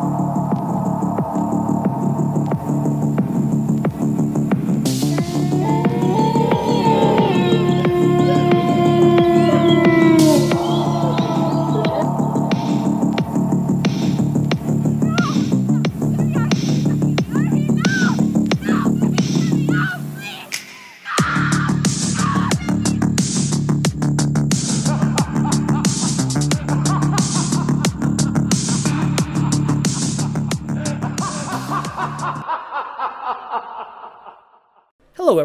Hello,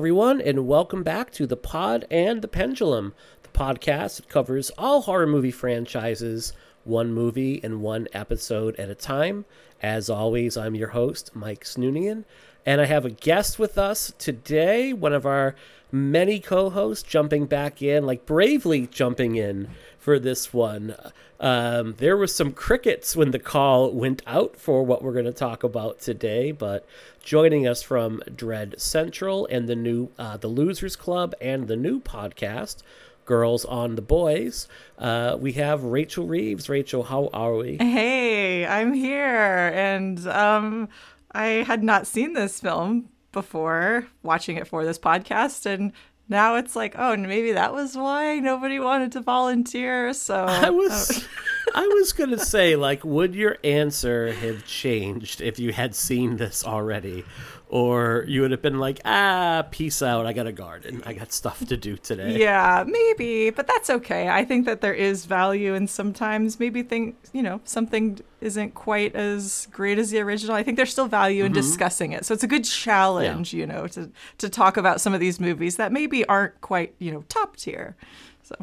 everyone, and welcome back to The Pod and the Pendulum, the podcast that covers all horror movie franchises, one movie and one episode at a time. As always, I'm your host, Mike Snoonian, and I have a guest with us today, one of our many co hosts jumping back in, like bravely jumping in for this one. Um, there was some crickets when the call went out for what we're going to talk about today, but joining us from Dread Central and the new uh, the Losers Club and the new podcast, Girls on the Boys, uh, we have Rachel Reeves. Rachel, how are we? Hey, I'm here, and um, I had not seen this film before watching it for this podcast, and now it's like, oh, maybe that was why nobody wanted to volunteer. So I was, oh. I was gonna say, like, would your answer have changed if you had seen this already, or you would have been like, ah, peace out. I got a garden. I got stuff to do today. Yeah, maybe, but that's okay. I think that there is value, and sometimes maybe think you know something isn't quite as great as the original. I think there's still value in discussing it. So it's a good challenge, you know, to to talk about some of these movies that maybe aren't quite you know top tier. So.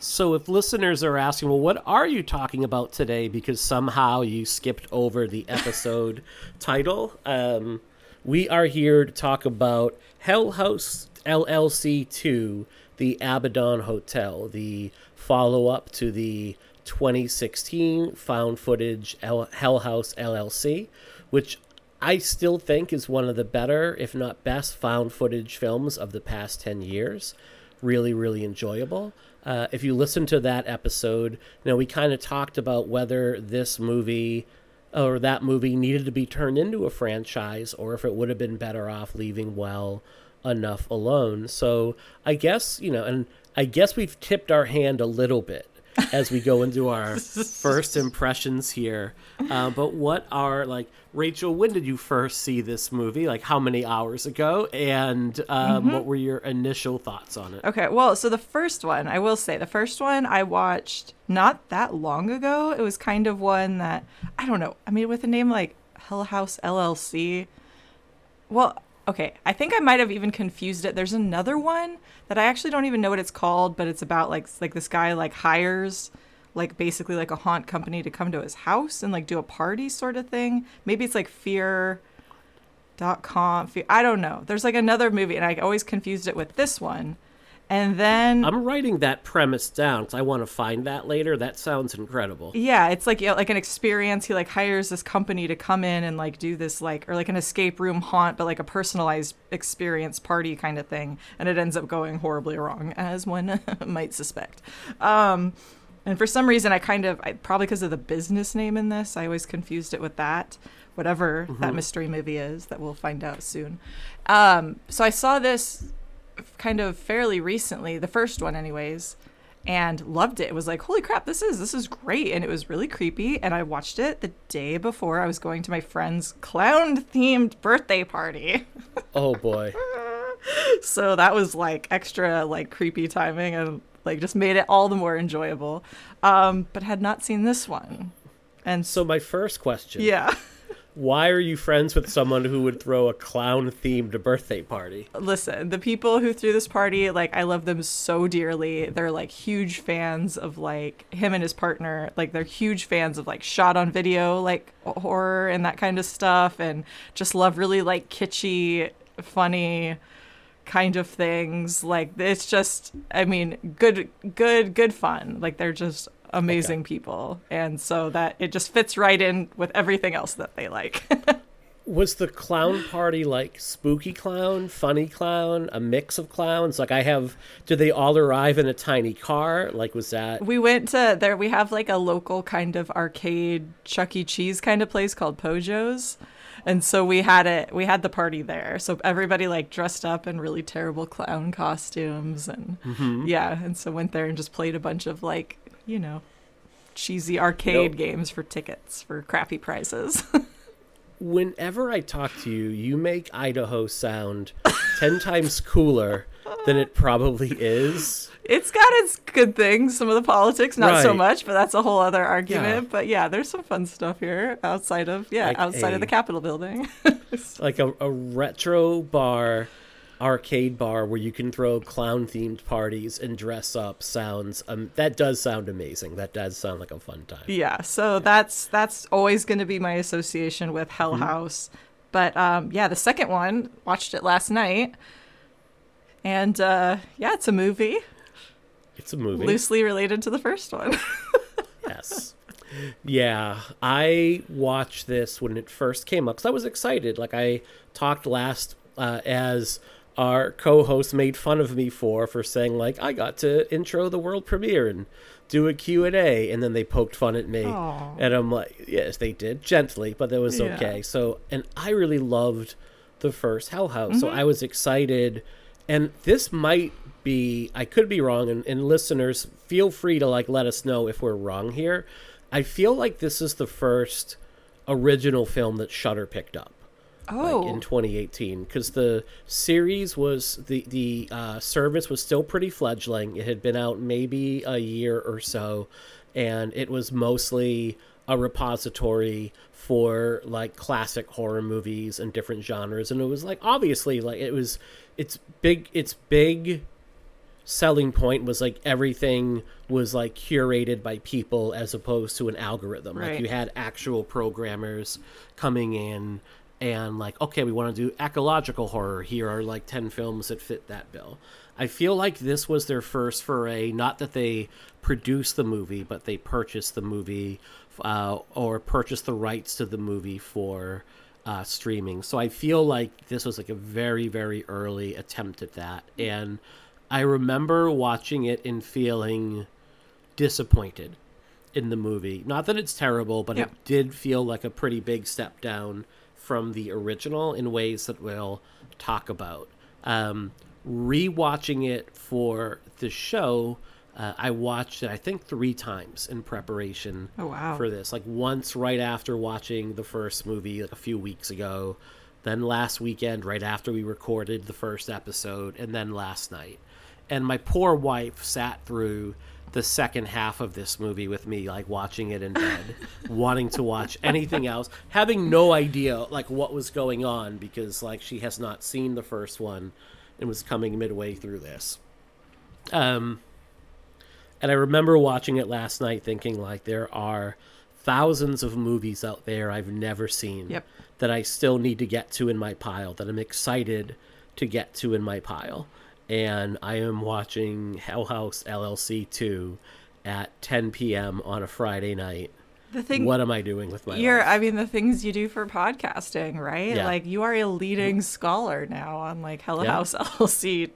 So if listeners are asking, well, what are you talking about today? Because somehow you skipped over the episode title. Um, we are here to talk about Hell House LLC 2, the Abaddon Hotel, the follow up to the 2016 found footage Hell House LLC, which I still think is one of the better, if not best, found footage films of the past 10 years. Really, really enjoyable. Uh, if you listen to that episode, you know, we kind of talked about whether this movie or that movie needed to be turned into a franchise or if it would have been better off leaving well enough alone. So I guess, you know, and I guess we've tipped our hand a little bit as we go into our first impressions here. Uh, but what are, like, Rachel, when did you first see this movie? Like, how many hours ago? And um, what were your initial thoughts on it? Okay, well, so the first one, I will say, the first one I watched not that long ago. It was kind of one that, I don't know, I mean, with a name like Hell House LLC, well, okay, I think I might have even confused it. There's another one that I actually don't even know what it's called, but it's about like like this guy like hires like basically like a haunt company to come to his house and like do a party sort of thing. Maybe it's like fear dot com fear, I don't know. There's like another movie and I always confused it with this one. And then I'm writing that premise down because I want to find that later. That sounds incredible. Yeah, it's like you know, like an experience. He like hires this company to come in and like do this like or like an escape room haunt, but like a personalized experience party kind of thing. And it ends up going horribly wrong, as one might suspect. Um, and for some reason, I kind of I, probably because of the business name in this, I always confused it with that. Whatever that mystery movie is, that we'll find out soon. Um, so I saw this kind of fairly recently, the first one, anyways, and loved it. It was like, holy crap, this is this is great, and it was really creepy. And I watched it the day before I was going to my friend's clown themed birthday party. Oh boy. so that was like extra like creepy timing and like just made it all the more enjoyable. Um, but had not seen this one, and so So my first question: yeah. Why are you friends with someone who would throw a clown-themed birthday party? listen, the people who threw this party, like I love them so dearly. They're like huge fans of like him and his partner. Like they're huge fans of like shot on video like horror and that kind of stuff and just love really like kitschy, funny kind of things. Like it's just I mean, good good good fun. Like they're just amazing people. And so that it just fits right in with everything else that they like. Was the clown party like spooky clown, funny clown, a mix of clowns? Like I have did they all arrive in a tiny car? Like was that We went to there. We have like a local kind of arcade Chuck E. Cheese kind of place called Pojo's, and so we had it. We had the party there. So everybody like dressed up in really terrible clown costumes, and mm-hmm. yeah, and so went there and just played a bunch of like you know cheesy arcade Nope. games for tickets for crappy prices. whenever I talk to you, you make Idaho sound 10 times cooler than it probably is. it's got its good things. Some of the politics, not so much, but that's a whole other argument. Yeah. But yeah, there's some fun stuff here outside of yeah Like outside a- of the Capitol building. Like a, a retro bar, arcade bar where you can throw clown themed parties and dress up sounds. Um, that does sound amazing. That does sound like a fun time. Yeah, so that's that's always going to be my association with Hell House. But um, yeah, the second one watched it last night, and uh, yeah, it's a movie It's a movie. loosely related to the first one. Yes. Yeah, I watched this when it first came up because I was excited. Like I talked last uh, as our co-host made fun of me for for saying like I got to intro the world premiere and do a Q&A and then they poked fun at me Aw. and I'm like yes they did gently but that was Yeah. okay. So and I really loved the first Hell House. So mm-hmm. I was excited and this might be I could be wrong and, and listeners feel free to like let us know if we're wrong here. I feel like this is the first original film that Shudder picked up oh, like in 2018 because the series was the the uh, service was still pretty fledgling. It had been out maybe a year or so, and it was mostly a repository for like classic horror movies and different genres. And it was like obviously like it was it's big it's big selling point was like everything was like curated by people as opposed to an algorithm. Like Right. you had actual programmers coming in and like, okay, we want to do ecological horror. Here are like 10 films that fit that bill. I feel like this was their first foray, not that they produced the movie, but they purchased the movie uh, or purchased the rights to the movie for uh, streaming. So I feel like this was like a very, very early attempt at that. And I remember watching it and feeling disappointed in the movie. Not that it's terrible, but Yeah. it did feel like a pretty big step down from the original in ways that we'll talk about. Um, rewatching it for the show, uh, I watched it I think three times in preparation Oh, wow. for this. Like once right after watching the first movie like a few weeks ago, then last weekend right after we recorded the first episode, and then last night. And my poor wife sat through the second half of this movie with me, like watching it in bed, wanting to watch anything else, having no idea like what was going on because like she has not seen the first one and was coming midway through this. Um, and I remember watching it last night thinking like there are thousands of movies out there I've never seen Yep. that I still need to get to in my pile that I'm excited to get to in my pile. And I am watching Hell House LLC 2 at 10 p.m. on a Friday night. the thing What am I doing with my you're life? i mean the things you do for podcasting right Yeah. like you are a leading scholar now on like Hella Yeah. House LLC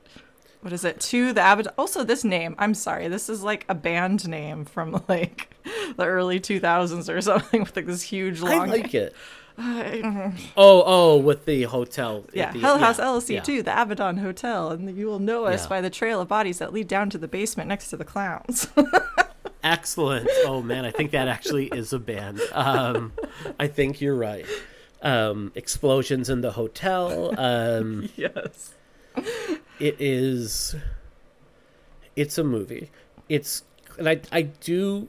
what is it to the Abbott also this name I'm sorry this is like a band name from like the early 2000s or something with like this huge long. I like it. Name. Oh, oh, with the hotel. yeah the- Hell House yeah, LLC yeah. too the Abaddon Hotel and you will know us Yeah. by the trail of bodies that lead down to the basement next to the clowns Excellent. Oh man, I think that actually is a band. Um, I think you're right. Um, explosions in the hotel. Um, yes it is. It's a movie. It's and I I do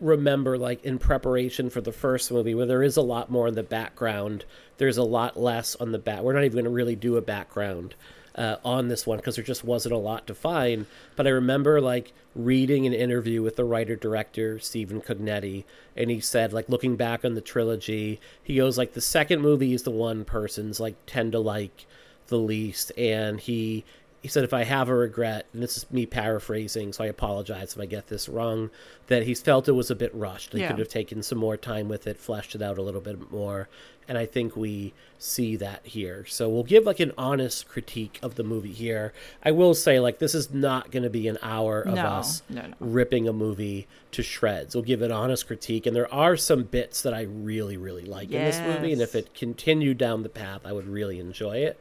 remember like in preparation for the first movie where there is a lot more in the background. There's a lot less on the back. We're not even going to really do a background uh, on this one because there just wasn't a lot to find. But I remember like reading an interview with the writer director Stephen Cognetti, and he said like looking back on the trilogy, he goes like the second movie is the one person's like tend to like the least, and he he said, if I have a regret, and this is me paraphrasing, so I apologize if I get this wrong, that he felt it was a bit rushed. He Yeah. could have taken some more time with it, fleshed it out a little bit more. And I think we see that here. So we'll give like an honest critique of the movie here. I will say, like, this is not going to be an hour of No, us no, no. ripping a movie to shreds. We'll give an honest critique. And there are some bits that I really, really like in this movie. And if it continued down the path, I would really enjoy it.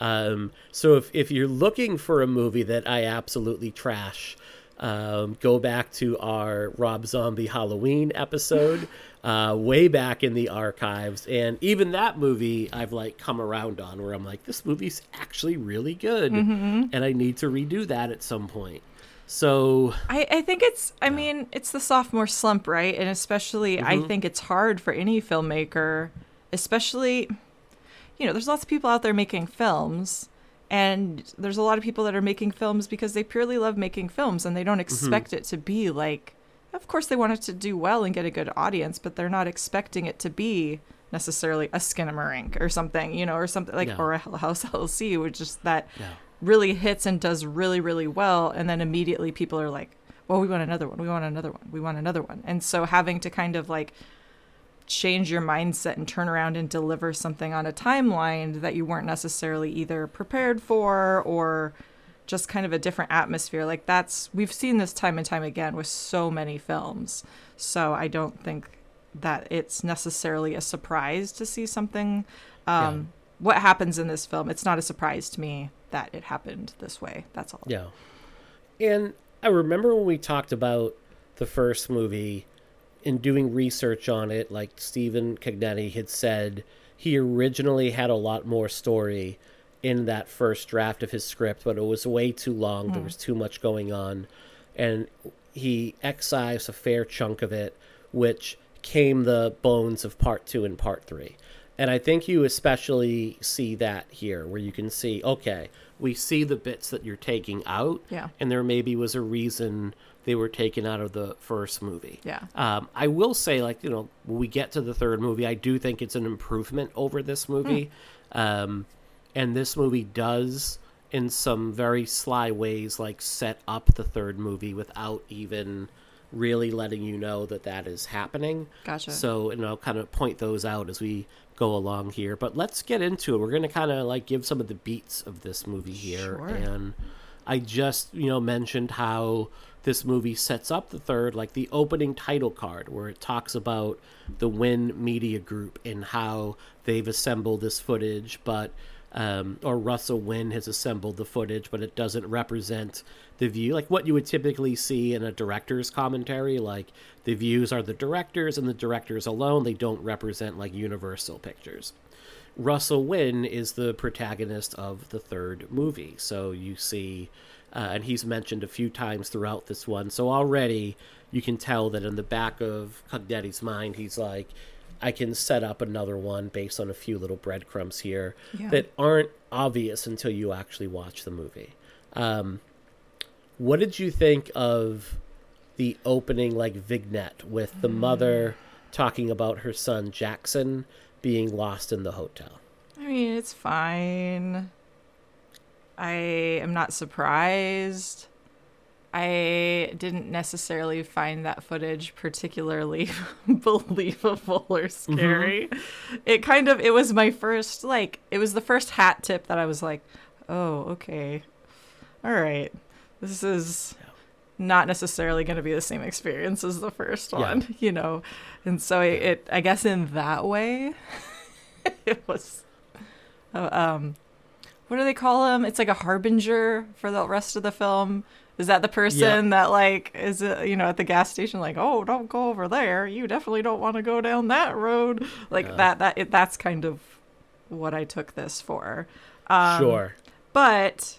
Um, so if, if you're looking for a movie that I absolutely trash, um, go back to our Rob Zombie Halloween episode, uh, way back in the archives, and even that movie I've like come around on where I'm like, this movie's actually really good, and I need to redo that at some point. So I, I think it's I mean it's the sophomore slump right? And especially I think it's hard for any filmmaker especially you know there's lots of people out there making films and there's a lot of people that are making films because they purely love making films and they don't mm-hmm. expect it to be like of course they want it to do well and get a good audience but they're not expecting it to be necessarily a Skinamarink or something you know or something like or a Hell House LLC which is that really hits and does really really well and then immediately people are like well we want another one we want another one we want another one. And so having to kind of like change your mindset and turn around and deliver something on a timeline that you weren't necessarily either prepared for or just kind of a different atmosphere. Like that's we've seen this time and time again with so many films. So i don't think that it's necessarily a surprise to see something. Um what happens in this film it's not a surprise to me that it happened this way. That's all. Yeah. And I remember when we talked about the first movie in doing research on it, like Stephen Cognetti had said, he originally had a lot more story in that first draft of his script, but it was way too long. There hmm. was too much going on. And he excised a fair chunk of it, which came the bones of part two and part three. And I think you especially see that here, where you can see, okay, we see the bits that you're taking out, Yeah. and there maybe was a reason they were taken out of the first movie. Yeah. Um, I will say, like, you know, when we get to the third movie, I do think it's an improvement over this movie. Um, and this movie does, in some very sly ways, like, set up the third movie without even really letting you know that that is happening. Gotcha. So, and I'll kind of point those out as we go along here. But let's get into it. We're going to kind of like give some of the beats of this movie here. Sure. And I just, you know, mentioned how this movie sets up the third, like the opening title card, where it talks about the Wynn Media Group and how they've assembled this footage, but um, or Russell Wynn has assembled the footage, but it doesn't represent the view, like what you would typically see in a director's commentary. Like the views are the directors, and the directors alone. They don't represent like Universal Pictures. Russell Wynn is the protagonist of the third movie, so you see, uh, and he's mentioned a few times throughout this one. So already you can tell that in the back of Cognetti's mind, he's like, I can set up another one based on a few little breadcrumbs here Yeah. that aren't obvious until you actually watch the movie. Um, what did you think of the opening, like vignette, with the mother talking about her son Jackson being lost in the hotel? I mean, it's fine. I am not surprised. I didn't necessarily find that footage particularly believable or scary. It kind of it was my first like it was the first hat tip that I was like, "Oh, okay. All right. This is not necessarily going to be the same experience as the first Yeah. one, you know." And so it, it I guess in that way it was uh, um what do they call him it's like a harbinger for the rest of the film is that the person that like is you know at the gas station like oh don't go over there you definitely don't want to go down that road like Yeah. that that it, that's kind of what i took this for um, sure. but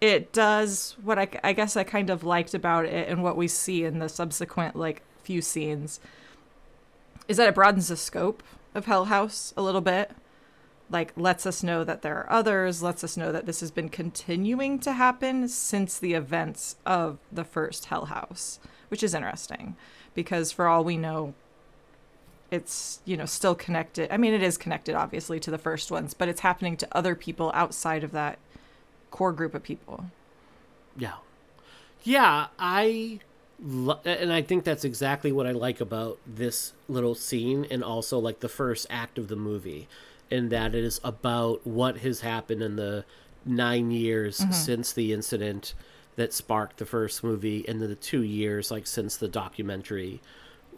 it does what I, I guess I kind of liked about it and what we see in the subsequent like few scenes is that it broadens the scope of Hell House a little bit. Like lets us know that there are others, lets us know that this has been continuing to happen since the events of the first Hell House, which is interesting because for all we know it's you know still connected i mean it is connected obviously to the first ones but it's happening to other people outside of that core group of people. Yeah. Yeah, I lo- and I think that's exactly what I like about this little scene and also like the first act of the movie in that it is about what has happened in the 9 years since the incident that sparked the first movie and the 2 years like since the documentary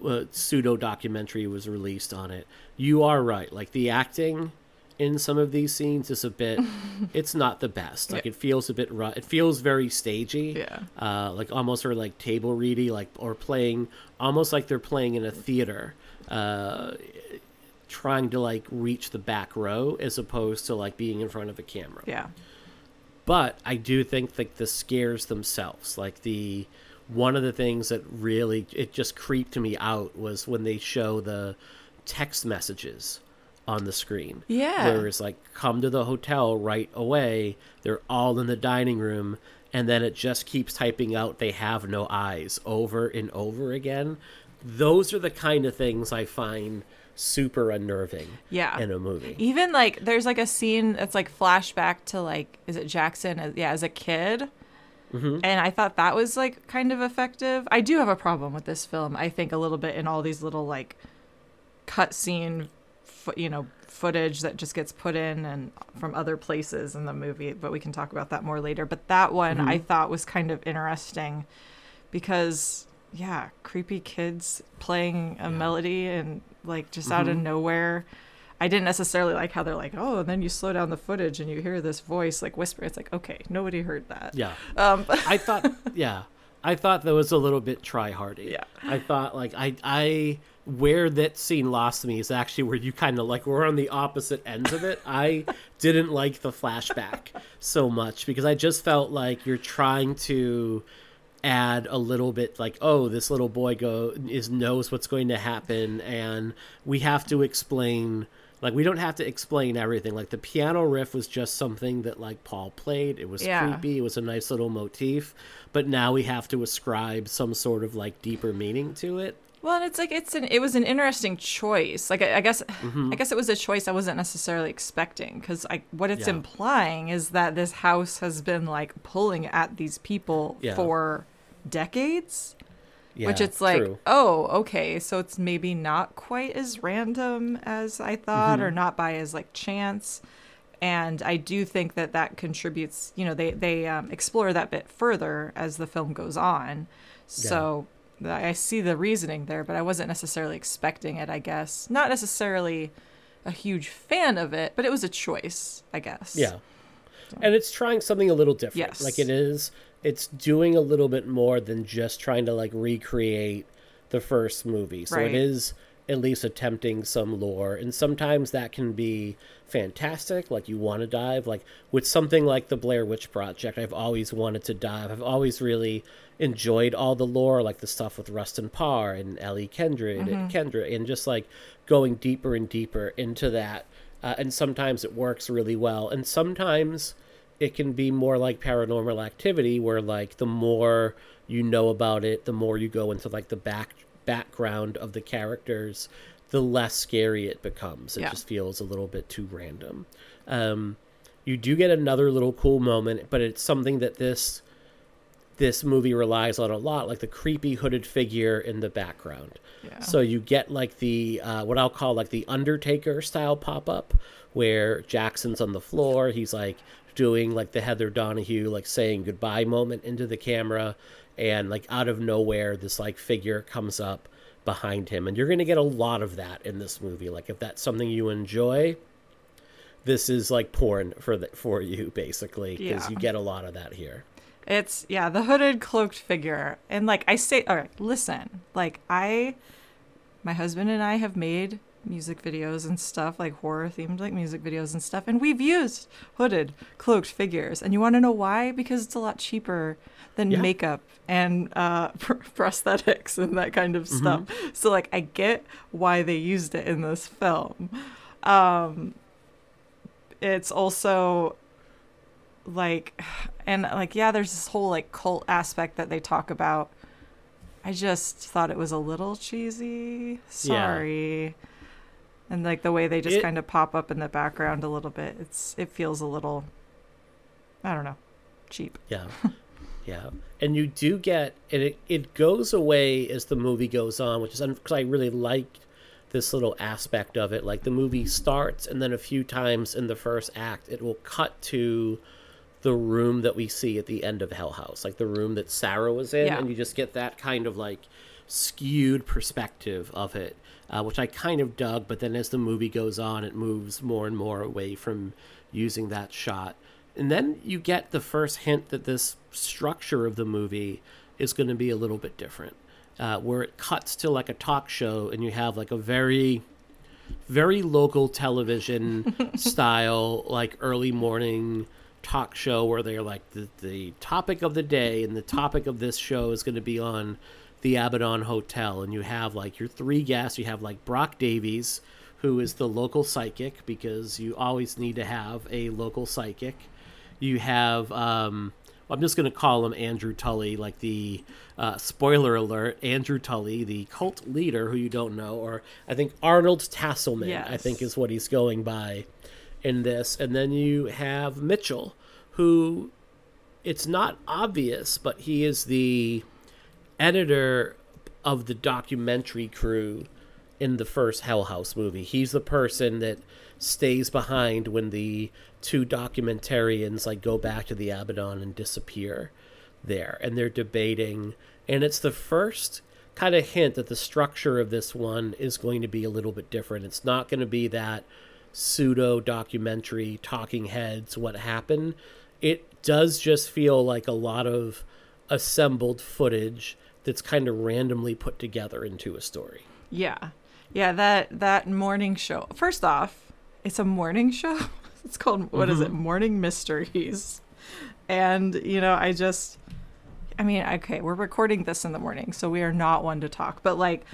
uh, pseudo documentary was released on it. You are right. Like the acting in some of these scenes is a bit it's not the best like Yeah. it feels a bit ru- it feels very stagey Yeah. uh like almost or like table ready like or playing almost like they're playing in a theater uh trying to like reach the back row as opposed to like being in front of a camera Yeah. but I do think like the scares themselves, like the one of the things that really it just creeped me out was when they show the text messages on the screen. Yeah. Where it's like come to the hotel right away. They're all in the dining room and then it just keeps typing out they have no eyes over and over again. Those are the kind of things I find super unnerving Yeah. in a movie. Even like there's like a scene that's like flashback to like is it Jackson as, yeah as a kid. Mm-hmm. And I thought that was like kind of effective. I do have a problem with this film. I think a little bit in all these little like cut scene, fo- you know, footage that just gets put in and from other places in the movie. But we can talk about that more later. But that one I Mm-hmm. thought was kind of interesting because yeah, creepy kids playing a melody and like just out Mm-hmm. of nowhere. I didn't necessarily like how they're like, oh, and then you slow down the footage and you hear this voice like whisper. It's like, okay, nobody heard that. Yeah. Um, I thought, yeah, I thought that was a little bit try hardy. Yeah. I thought like I I where that scene lost me is actually where you kind of like we're on the opposite ends of it. I didn't like the flashback so much because I just felt like you're trying to add a little bit like oh this little boy go is knows what's going to happen and we have to explain like we don't have to explain everything like the piano riff was just something that like paul played it was Yeah. creepy it was a nice little motif but now we have to ascribe some sort of like deeper meaning to it Well, and it's like it's an it was an interesting choice. Like I, I guess Mm-hmm. I guess it was a choice I wasn't necessarily expecting because I what it's Yeah. implying is that this house has been like pulling at these people Yeah. for decades. yeah which it's like, true. oh, okay, so it's maybe not quite as random as I thought, Mm-hmm. or not by as like chance. And I do think that that contributes. You know, they they um, explore that bit further as the film goes on. So I see the reasoning there, but I wasn't necessarily expecting it. I guess not necessarily a huge fan of it, but it was a choice. I guess. Yeah. And it's trying something a little different. Yes. Like it is it's doing a little bit more than just trying to like recreate the first movie. So Right. it is at least attempting some lore and sometimes that can be fantastic like you want to dive like with something like the Blair Witch Project I've always wanted to dive I've always really enjoyed all the lore like the stuff with Rustin Parr and Ellie Kendrick and Kendra and just like going deeper and deeper into that uh, and sometimes it works really well and sometimes it can be more like paranormal activity where like the more you know about it the more you go into like the back background of the characters the less scary it becomes it Yeah. just feels a little bit too random um you do get another little cool moment but it's something that this this movie relies on a lot like the creepy hooded figure in the background Yeah. so you get like the uh, what I'll call like the Undertaker style pop up, where Jackson's on the floor. He's like doing like the Heather Donahue like saying goodbye moment into the camera, and like out of nowhere, this like figure comes up behind him, and you're gonna get a lot of that in this movie. Like if that's something you enjoy, this is like porn for the, for you basically because Yeah. you get a lot of that here. It's yeah, the hooded cloaked figure. And like I say all right, listen. Like I my husband and I have made music videos and stuff like horror themed like music videos and stuff and we've used hooded cloaked figures. And you want to know why? Because it's a lot cheaper than Yeah. makeup and uh pr- prosthetics and that kind of stuff. So like I get why they used it in this film. Um it's also like and like yeah there's this whole like cult aspect that they talk about i just thought it was a little cheesy sorry and like the way they just It- kind of pop up in the background a little bit it's it feels a little i don't know cheap. Yeah. Yeah. And you do get, and it, it goes away as the movie goes on, which is because I really liked this little aspect of it. Like the movie starts, and then a few times in the first act, it will cut to the room that we see at the end of Hell House, like the room that Sarah was in, Yeah. and you just get that kind of like skewed perspective of it, uh, which I kind of dug. But then as the movie goes on, it moves more and more away from using that shot. And then you get the first hint that this structure of the movie is going to be a little bit different, uh, where it cuts to like a talk show, and you have like a very very local television style, like early morning talk show where they're like the, the topic of the day and the topic of this show is going to be on the Abaddon Hotel. And you have like your three guests. You have like Brock Davies, who is the local psychic because you always need to have a local psychic. You have, um, I'm just going to call him Andrew Tully, like the uh, spoiler alert, Andrew Tully, the cult leader who you don't know, or I think Arnold Tasselman, I think is what he's going by in this. And then you have Mitchell, who it's not obvious, but he is the editor of the documentary crew in the first Hell House movie. He's the person that stays behind when the two documentarians like go back to the Abaddon and disappear there and they're debating and it's the first kind of hint that the structure of this one is going to be a little bit different. It's not going to be that pseudo documentary talking heads what happened. It does just feel like a lot of assembled footage that's kind of randomly put together into a story. Yeah. Yeah, that that morning show. First off, it's a morning show. It's called what is it? Mm-hmm. Morning Mysteries. And, you know, I just I mean, okay, we're recording this in the morning, so we are not one to talk, but like,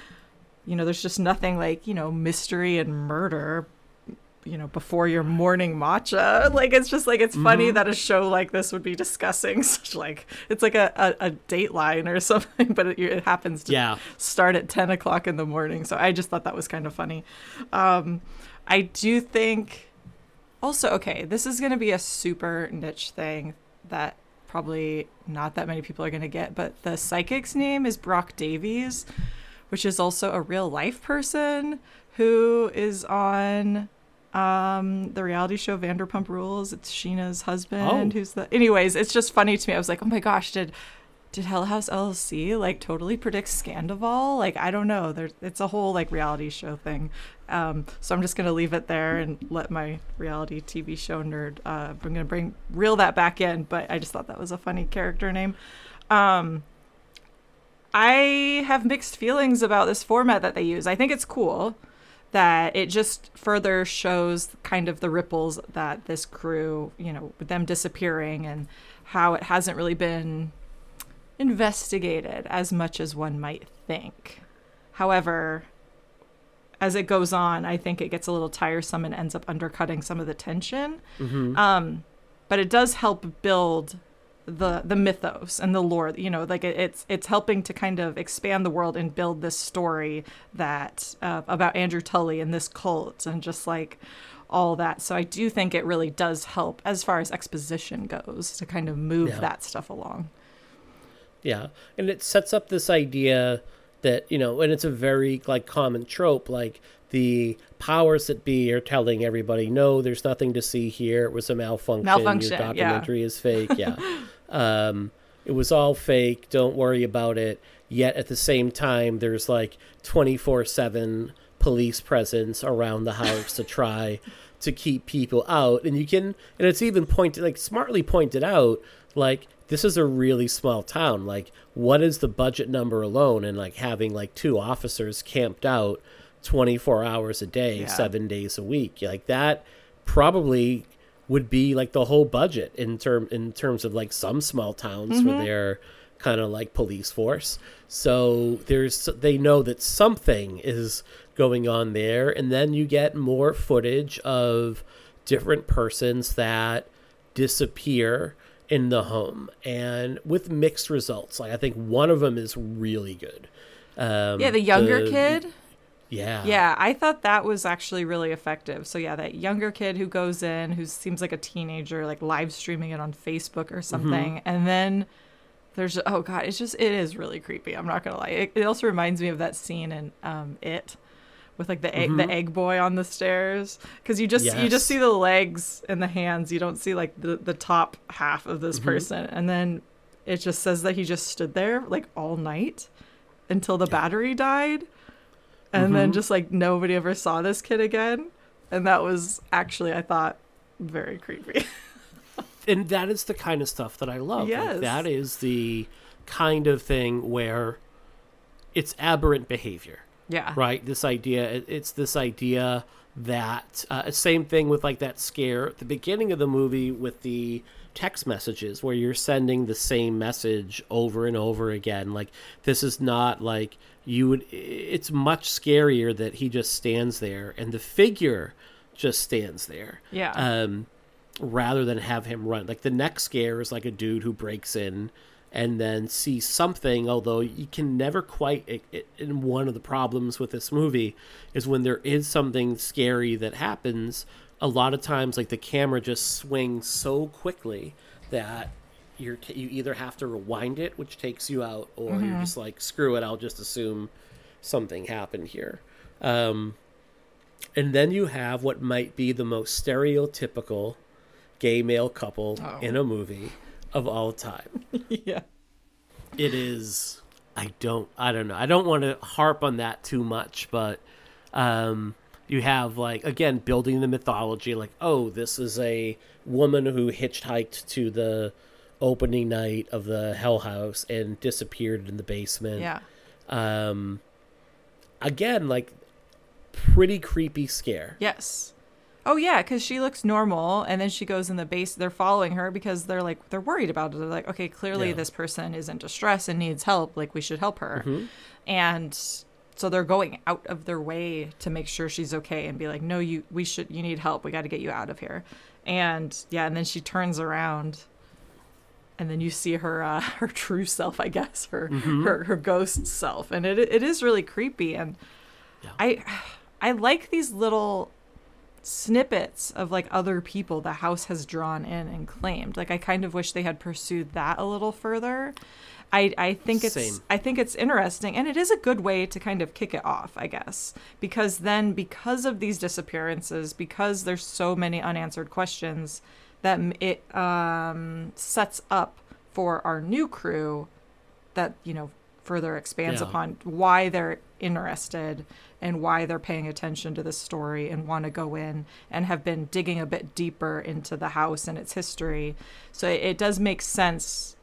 you know, there's just nothing like, you know, mystery and murder you know, before your morning matcha. Like it's just like it's funny that a show like this would be discussing such like it's like a, a, a dateline or something, but it, it happens to Yeah. start at 10 o'clock in the morning. So I just thought that was kind of funny. Um, I do think also, okay, this is going to be a super niche thing that probably not that many people are going to get, but the psychic's name is Brock Davies, which is also a real life person who is on um the reality show Vanderpump Rules. It's Scheana's husband Oh. who's the anyways, it's just funny to me. I was like, "Oh my gosh, did did Hell House LLC like totally predict Scandoval? Like I don't know. There's it's a whole like reality show thing. Um, so I'm just gonna leave it there and let my reality TV show nerd. Uh, I'm gonna bring reel that back in, but I just thought that was a funny character name. Um, I have mixed feelings about this format that they use. I think it's cool that it just further shows kind of the ripples that this crew, you know, with them disappearing and how it hasn't really been investigated as much as one might think. However, as it goes on, I think it gets a little tiresome and ends up undercutting some of the tension. Um, but it does help build the the mythos and the lore. You know, like it, it's it's helping to kind of expand the world and build this story that uh, about Andrew Tully and this cult and just like all that. So I do think it really does help as far as exposition goes to kind of move Yeah. that stuff along. Yeah, and it sets up this idea that you know, and it's a very like common trope, like the powers that be are telling everybody, no, there's nothing to see here. It was a malfunction. Malfunction, Your yeah. documentary is fake. Yeah, um, it was all fake. Don't worry about it. Yet at the same time, there's like twenty four seven police presence around the house to try to keep people out and you can and it's even pointed like smartly pointed out like this is a really small town like what is the budget number alone and like having like two officers camped out 24 hours a day Yeah. 7 days a week. Like that probably would be like the whole budget in term in terms of like some small towns for their kind of like police force. So there's they know that something is going on there. And then you get more footage of different persons that disappear in the home and with mixed results. Like i think one of them is really good. Um Yeah, the younger the- kid. Yeah. Yeah, I thought that was actually really effective. So yeah, that younger kid who goes in, who seems like a teenager, like live streaming it on Facebook or something, Mm-hmm. and then there's oh god, it's just it is really creepy. I'm not gonna lie. It, it also reminds me of that scene in um It. With like the egg, the egg boy on the stairs, because you just you Mm-hmm. Just see the legs and the hands. You don't see like the the top half of Mm-hmm. this person, and then it just says that he just stood there like all night until the battery died and then Mhm. just like nobody ever saw this kid again and that was actually i thought very creepy and that is the kind of stuff that I love. Like, Yes. that is the kind of thing where it's aberrant behavior, yeah right? This idea it's this idea that uh, same thing with like that scare at the beginning of the movie with the text messages where you're sending the same message over and over again. Like this is not like you would. It's much scarier that he just stands there and the figure just stands there yeah um, rather than have him run. Like the next scare is like a dude who breaks in and then sees something. Although you can never quite. It, it, and one of the problems with this movie is when there is something scary that happens. A lot of times, like the camera just swings so quickly that you're you either have to rewind it, which takes you out, or you're just like screw it. I'll just assume something happened here. Um, and then you have what might be the most stereotypical gay male couple Oh. in a movie of all time. yeah It is I don't I don't know. I don't want to harp on that too much, but um you have like again building the mythology like oh this is a woman who hitchhiked to the opening night of the Hell House and disappeared in the basement. Yeah. Um again like pretty creepy scare. Yes. Oh yeah because she looks normal and then she goes in the base they're following her because they're like they're worried about it. They're like okay clearly Yeah. this person is in distress and needs help. Like we should help her. Mhm. and so they're going out of their way to make sure she's okay and be like no you we should you need help. We got to get you out of here. And yeah and then she turns around and then you see her uh, her true self i guess her her, her ghost self. And it it is really creepy. And Yeah. i i like these little snippets of like other people the house has drawn in and claimed. Like i kind of wish they had pursued that a little further i i think it's Same. i think it's interesting and it is a good way to kind of kick it off i guess because then because of these disappearances because there's so many unanswered questions that it um sets up for our new crew that you know further expands Yeah. upon why they're interested and why they're paying attention to this story and want to go in and have been digging a bit deeper into the house and its history. So it, it does make sense,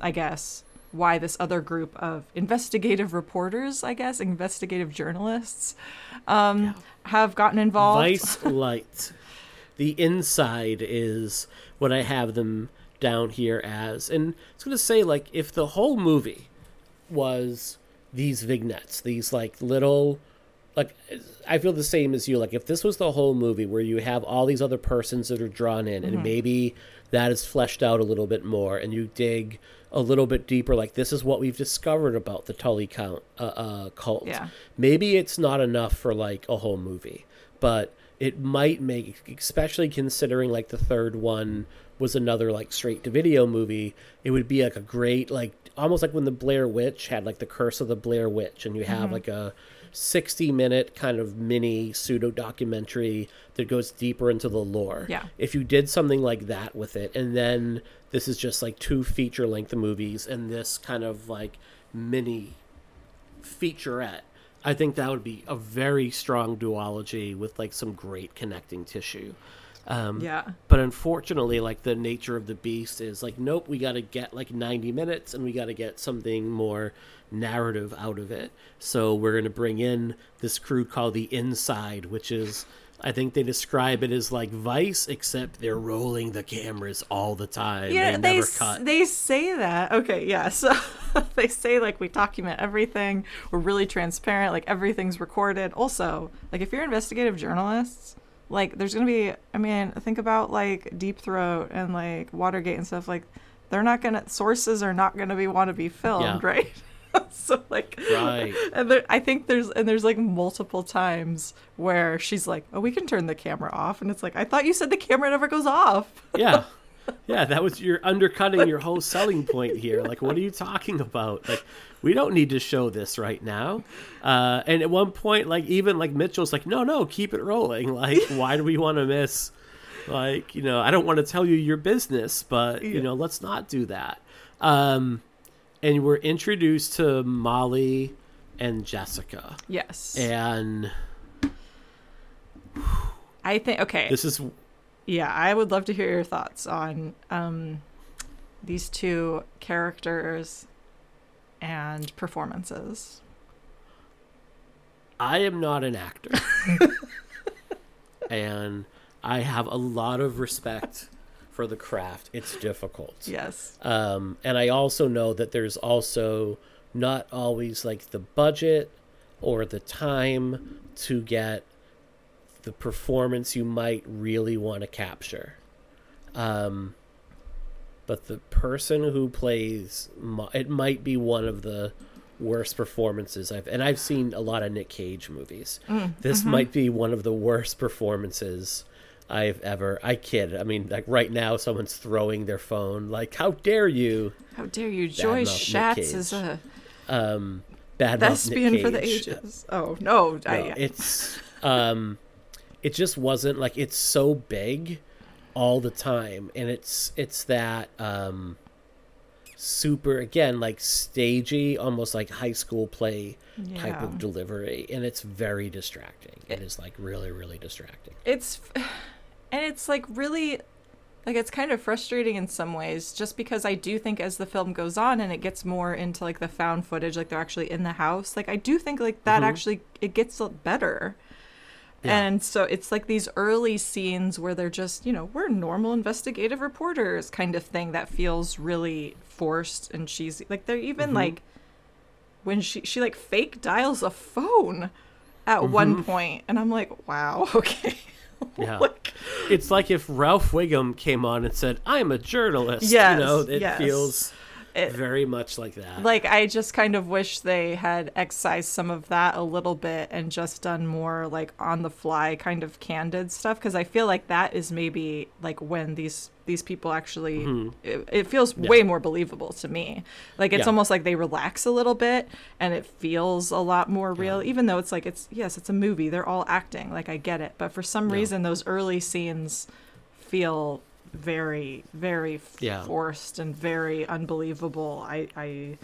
I guess, why this other group of investigative reporters, I guess, investigative journalists, um, have gotten involved. Vice Light. The inside is what I have them down here as. And I was going to say, like, if the whole movie was these vignettes, these, like, little. Like, I feel the same as you. Like, if this was the whole movie where you have all these other persons that are drawn in, and maybe that is fleshed out a little bit more, and you dig a little bit deeper, like, this is what we've discovered about the Tully count, uh, uh, cult Yeah. maybe it's not enough for like a whole movie but it might make especially considering like the third one was another like straight to video movie it would be like a great like almost like when the blair witch had like the curse of the blair witch and you have like a 60 minute kind of mini pseudo documentary that goes deeper into the lore Yeah. if you did something like that with it and then this is just like two feature length movies and this kind of like mini featurette. I think that would be a very strong duology with like some great connecting tissue. Um, yeah. But unfortunately, like the nature of the beast is like, nope, we got to get like 90 minutes and we got to get something more narrative out of it. So we're going to bring in this crew called the Inside, which is, I think they describe it as like Vice, except they're rolling the cameras all the time. Yeah, they, they s- cut. they say that. Okay, yeah. So they say like we document everything. We're really transparent. Like everything's recorded. Also, like if you're investigative journalists, like there's gonna be. I mean, think about like Deep Throat and like Watergate and stuff. Like they're not gonna sources are not gonna be want to be filmed, Yeah. right? so like Right. and there, i think there's and there's like multiple times where she's like oh we can turn the camera off and it's like i thought you said the camera never goes off Yeah. Yeah, that was you're undercutting your whole selling point here. Like, what are you talking about? Like, we don't need to show this right now. Uh, and at one point, like even like Mitchell's like, no, no, keep it rolling. Like, why do we want to miss? Like, you know, I don't want to tell you your business, but you Yeah. know, let's not do that. Um, and we're introduced to Molly and Jessica, yes. And i think okay. this is yeah i would love to hear your thoughts on um these two characters and performances. I am not an actor. and I have a lot of respect for the craft. It's difficult. yes Um, and I also know that there's also not always like the budget or the time to get the performance you might really want to capture. Um, but the person who plays it might be one of the worst performances I've and I've seen a lot of Nick Cage movies. this might be one of the worst performances I've ever I kid. I mean like right now someone's throwing their phone like how dare you? How dare you? Joy schatz is a um bad thespian for the ages. Oh no, I, it's um it just wasn't like it's so big all the time and it's it's that um super again like stagey almost like high school play type of delivery and it's very distracting. It is like really really distracting. It's and it's like really like it's kind of frustrating in some ways just because i do think as the film goes on and it gets more into like the found footage like they're actually in the house like i do think like that mm-hmm. actually it gets better. Yeah. and so it's like these early scenes where they're just you know we're normal investigative reporters kind of thing that feels really forced and cheesy. Like they're even mm-hmm. like when she she like fake dials a phone at one mm-hmm. point and i'm like wow okay Yeah. like it's like if ralph wiggum came on and said i'm a journalist Yes, you know it yes. feels It- very much like that like i just kind of wish they had excised some of that a little bit and just done more like on the fly kind of candid stuff because i feel like that is maybe like when these these people actually it, it feels way more believable to me like it's Mm-hmm. Yeah. almost like they relax a little bit and it feels a lot more real even though it's like it's yes it's a movie they're all acting like i get it but for some Yeah. reason those early scenes feel very very Yeah. forced and very unbelievable. I i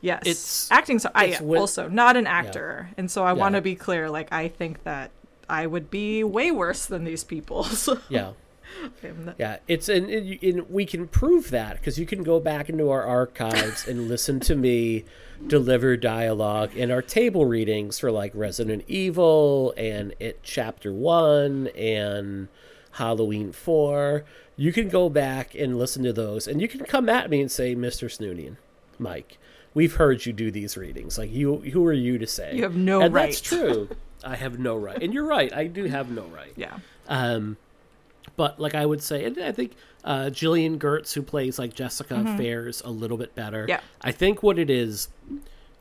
yes. It's- acting so i it's when- also not an actor. And so i want to be clear like i think that i would be way worse than these people so. Yeah. Not- Yeah, it's and, and, and we can prove that because you can go back into our archives and listen to me deliver dialogue in our table readings for like Resident Evil and It Chapter One and Halloween Four. You can go back and listen to those, and you can come at me and say, "Mr. Snoonian, Mike, we've heard you do these readings. Like you, who are you to say? You have no and right." That's true. I have no right, and you're right. I do have no right. yeah Um, but like I would say, and I think uh, Jillian Geurts, who plays like Jessica, fares a little bit better. Mm-hmm. Yeah. I think what it is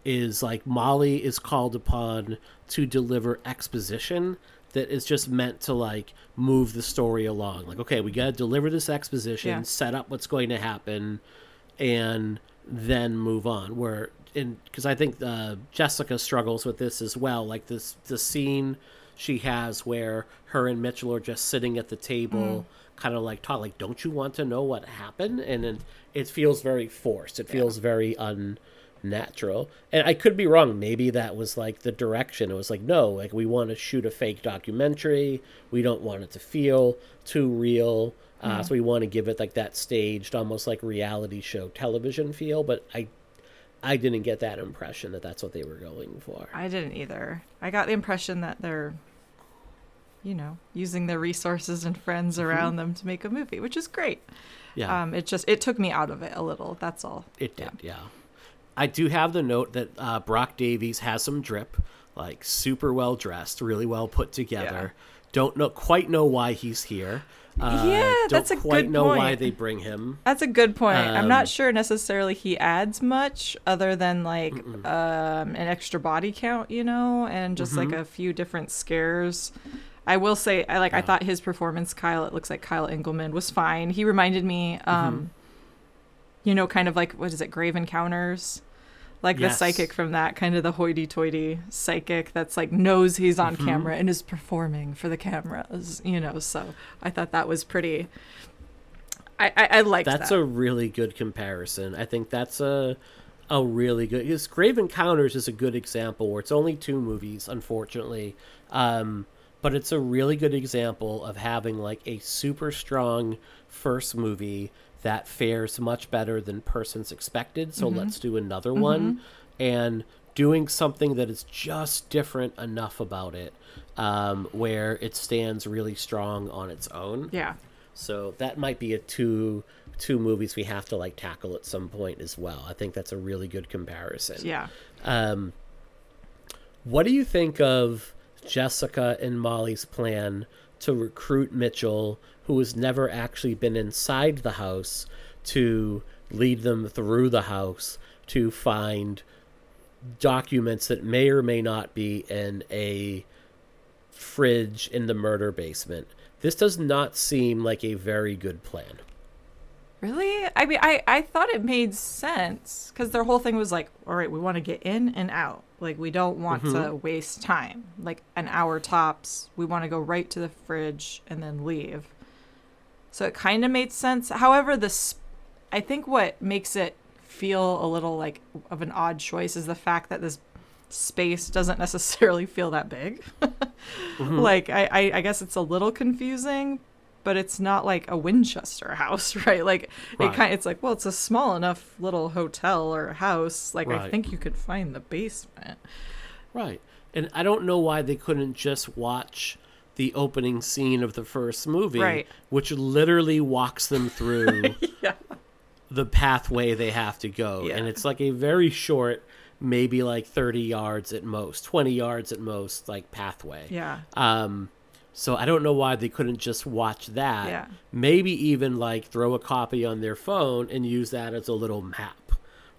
is like Molly is called upon to deliver exposition that is just meant to like move the story along. Like, okay, we got to deliver this exposition, Yeah. set up what's going to happen, and then move on. Where in because I think uh, Jessica struggles with this as well. Like this the scene she has where her and Mitchell are just sitting at the table, kind of like talk like, "Don't you want to know what happened?" And then it feels very forced. It feels very unnatural. And I could be wrong. Maybe that was like the direction. It was like, no, like we want to shoot a fake documentary. We don't want it to feel too real. Uh, So we want to give it like that staged, almost like reality show television feel. But I, I didn't get that impression that that's what they were going for. i didn't either i got the impression that they're you know using their resources and friends around them to make a movie which is great Yeah. um it just it took me out of it a little that's all It did, yeah. I do have the note that uh, Brock Davies has some drip, like super well dressed, really well put together. Don't know quite know why he's here. Uh, Yeah, don't that's a quite good know why point. they bring him. That's a good point. I'm Um, not sure necessarily he adds much other than like um, an extra body count, you know, and just like Mm-hmm. a few different scares. I will say, I like. I thought his performance, Kyle. It looks like Kyle Engelman was fine. He reminded me, Mm-hmm. um, you know, kind of like what is it, Grave Encounters, like Yes. the psychic from that, kind of the hoity-toity psychic that's like knows he's Mm-hmm. on camera and is performing for the cameras, you know. So I thought that was pretty. I I, I liked That's that. a really good comparison. I think that's a a really good. Because Grave Encounters is a good example where it's only two movies, unfortunately, um, but it's a really good example of having like a super strong first movie that fares much better than persons expected. So Mm-hmm. let's do another one, and doing something that is just different enough about it, um, where it stands really strong on its own. yeah. So that might be a two two movies we have to like tackle at some point as well. I think that's a really good comparison. Yeah. Um, what do you think of Jessica and Molly's plan to recruit Mitchell, who has never actually been inside the house, to lead them through the house to find documents that may or may not be in a fridge in the murder basement? This does not seem like a very good plan. Really? I mean, I, I thought it made sense because their whole thing was like, all right, we want to get in and out. Like, we don't want to mm-hmm. waste time. Like, an hour tops. We want to go right to the fridge and then leave. So it kind of made sense. However, this, I think what makes it feel a little like of an odd choice is the fact that this space doesn't necessarily feel that big. Mm-hmm. Like, I, I, I guess it's a little confusing, but it's not like a Winchester house, right? Like it Right. kind it's like, well, it's a small enough little hotel or house. Like I think you could find the basement. Right. And I don't know why they couldn't just watch the opening scene of the first movie, Right. which literally walks them through Yeah. the pathway they have to go. Yeah. And it's like a very short, maybe like 30 yards at most, 20 yards at most, like pathway. Yeah. Um, so I don't know why they couldn't just watch that. Yeah. Maybe even like throw a copy on their phone and use that as a little map,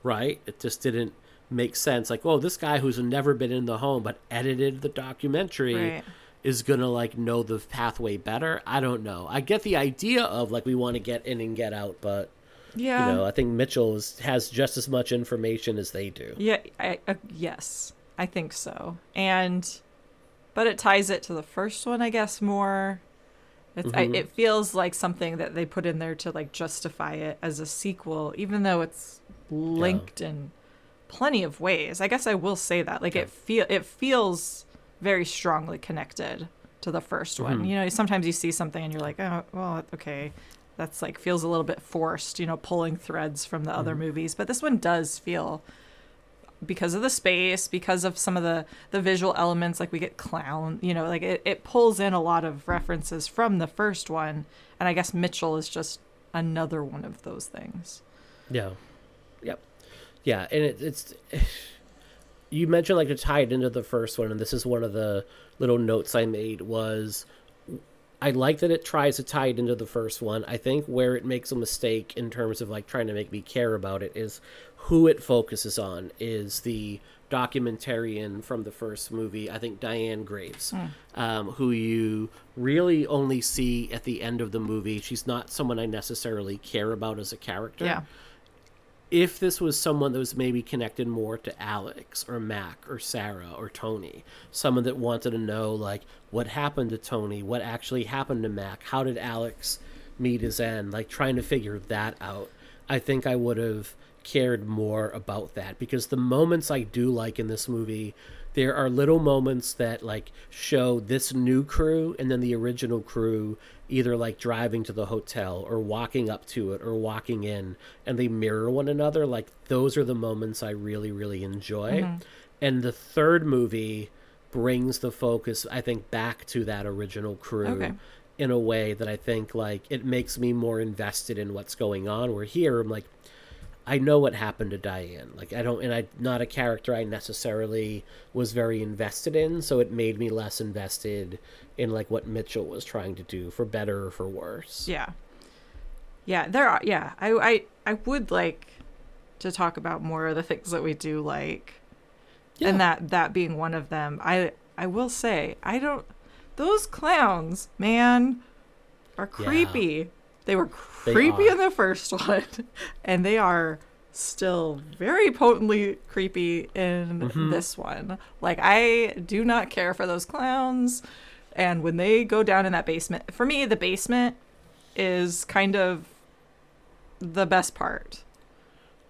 right? It just didn't make sense. Like, oh, this guy who's never been in the home but edited the documentary Right. Is gonna like know the pathway better. I don't know. I get the idea of like we want to get in and get out, but Yeah. you know, I think Mitchell is, has just as much information as they do. Yeah, I, uh, yes, I think so. And, but it ties it to the first one, I guess, more. It's, I, it feels like something that they put in there to like justify it as a sequel, even though it's linked in plenty of ways. I guess I will say that, like it feel it feels very strongly connected to the first one. Mhm. You know, sometimes you see something and you're like, oh, well, okay, that's like feels a little bit forced. You know, pulling threads from the other movies, but this one does feel because of the space, because of some of the the visual elements, like we get clown, you know, like it, it pulls in a lot of references from the first one, and I guess Mitchell is just another one of those things. Yeah. Yep. Yeah, and it, it's you mentioned like to tie it into the first one, and this is one of the little notes I made was I like that it tries to tie it into the first one. I think where it makes a mistake in terms of like trying to make me care about it is who it focuses on is the documentarian from the first movie, I think Diane Graves, um, who you really only see at the end of the movie. She's not someone I necessarily care about as a character Yeah. If this was someone that was maybe connected more to Alex or Mac or Sarah or Tony, someone that wanted to know like what happened to Tony, what actually happened to Mac, how did Alex meet his end, like trying to figure that out, I think I would have cared more about that. Because the moments I do like in this movie there are little moments that like show this new crew and then the original crew either like driving to the hotel or walking up to it or walking in and they mirror one another. Like those are the moments i really really enjoy. Mm-hmm. And the third movie brings the focus i think back to that original crew Okay. in a way that i think like it makes me more invested in what's going on. Where here i'm like I know what happened to Diane. Like I don't, and I not a character I necessarily was very invested in, so it made me less invested in like what Mitchell was trying to do, for better or for worse. Yeah. Yeah, there are. Yeah, I, I, I would like to talk about more of the things that we do like, Yeah. and that that being one of them. I, I will say, I don't. Those clowns, man, are Yeah. They were creepy are. in the first one, and they are still very potently creepy in Mm-hmm. this one. Like I do not care for those clowns, and when they go down in that basement, for me, the basement is kind of the best part.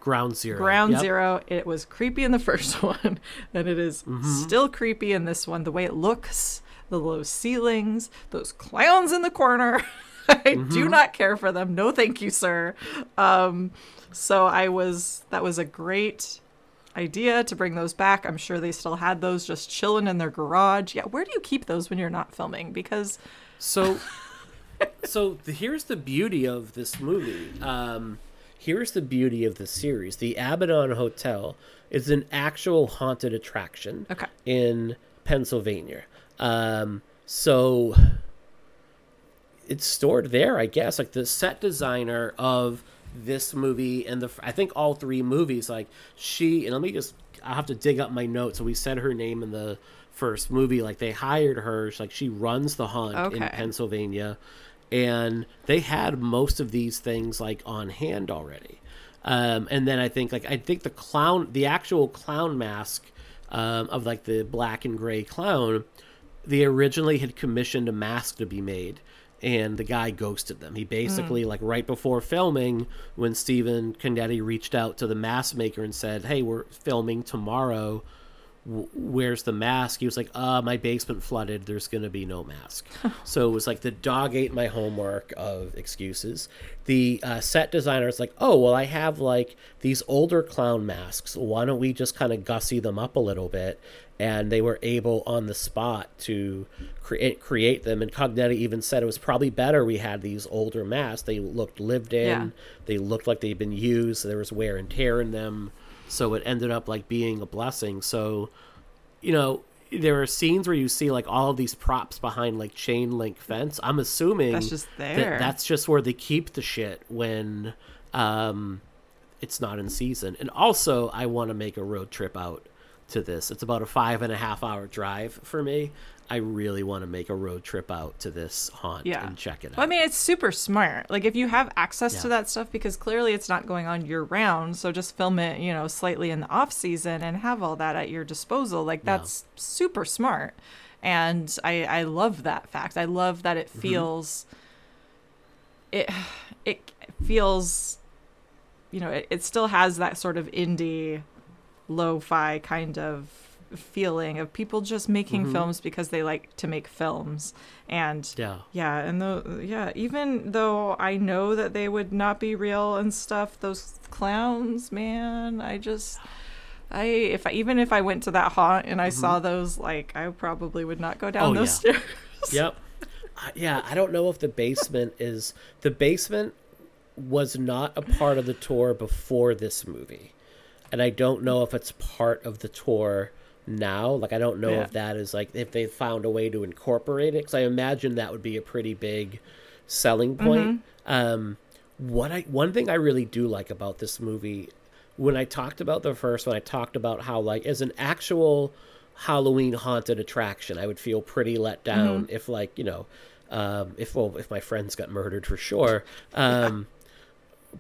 Ground Zero. Ground Yep. Zero, it was creepy in the first one, and it is Mm-hmm. still creepy in this one. The way it looks, the low ceilings, those clowns in the corner. I Mm-hmm. do not care for them. No, thank you, sir. Um, so I was that was a great idea to bring those back. I'm sure they still had those just chilling in their garage. Yeah, where do you keep those when you're not filming? Because So, so the, here's the beauty of this movie. Um, here's the beauty of the series. The Abaddon Hotel is an actual haunted attraction Okay. in Pennsylvania. Um, so it's stored there, I guess. Like the set designer of this movie and the I think all three movies, like she and let me just I have to dig up my notes. So we said her name in the first movie. Like they hired her. Like she runs the haunt in Pennsylvania, and they had most of these things like on hand already. Um, and then I think like I think the clown, the actual clown mask um, of like the black and gray clown, they originally had commissioned a mask to be made, and the guy ghosted them. He basically like right before filming, when Stephen Cognetti reached out to the mask maker and said, "Hey, we're filming tomorrow." w- where's the mask? He was like, uh, my basement flooded. There's going to be no mask. so it was like the dog ate my homework of excuses. The uh, set designer is like, oh, well, I have like these older clown masks. Why don't we just kind of gussy them up a little bit? And they were able on the spot to create create them. And Cognetti even said it was probably better we had these older masks. They looked lived in. Yeah. They looked like they'd been used. There was wear and tear in them so it ended up like being a blessing so you know there are scenes where you see like all of these props behind like chain link fence i'm assuming That's just that there. that's just where they keep the shit when um it's not in season and also i want to make a road trip out to this it's about a five and a half hour drive for me i really want to make a road trip out to this haunt Yeah. and check it out Well, I mean, it's super smart. Like, if you have access to that stuff, because clearly it's not going on year round, so just film it, you know, slightly in the off season and have all that at your disposal. Like, Yeah. that's super smart. And I, I love that fact. I love that it mm-hmm. feels, it, it feels, you know, it, it still has that sort of indie, lo-fi kind of feeling of people just making films because they like to make films and yeah yeah, and the yeah, even though I know that they would not be real and stuff, those clowns, man, I just I if I even if I went to that haunt and I saw those, like I probably would not go down Mm-hmm. Oh, those yeah. stairs. yep. I- Yeah, I don't know if the basement is the basement was not a part of the tour before this movie. And I don't know if it's part of the tour now. Like I don't know Yeah. if that is like if they found a way to incorporate it cuz I imagine that would be a pretty big selling point. Um what I one thing I really do like about this movie when I talked about the first one I talked about how like as an actual Halloween haunted attraction I would feel pretty let down if like you know um if well if my friends got murdered for sure um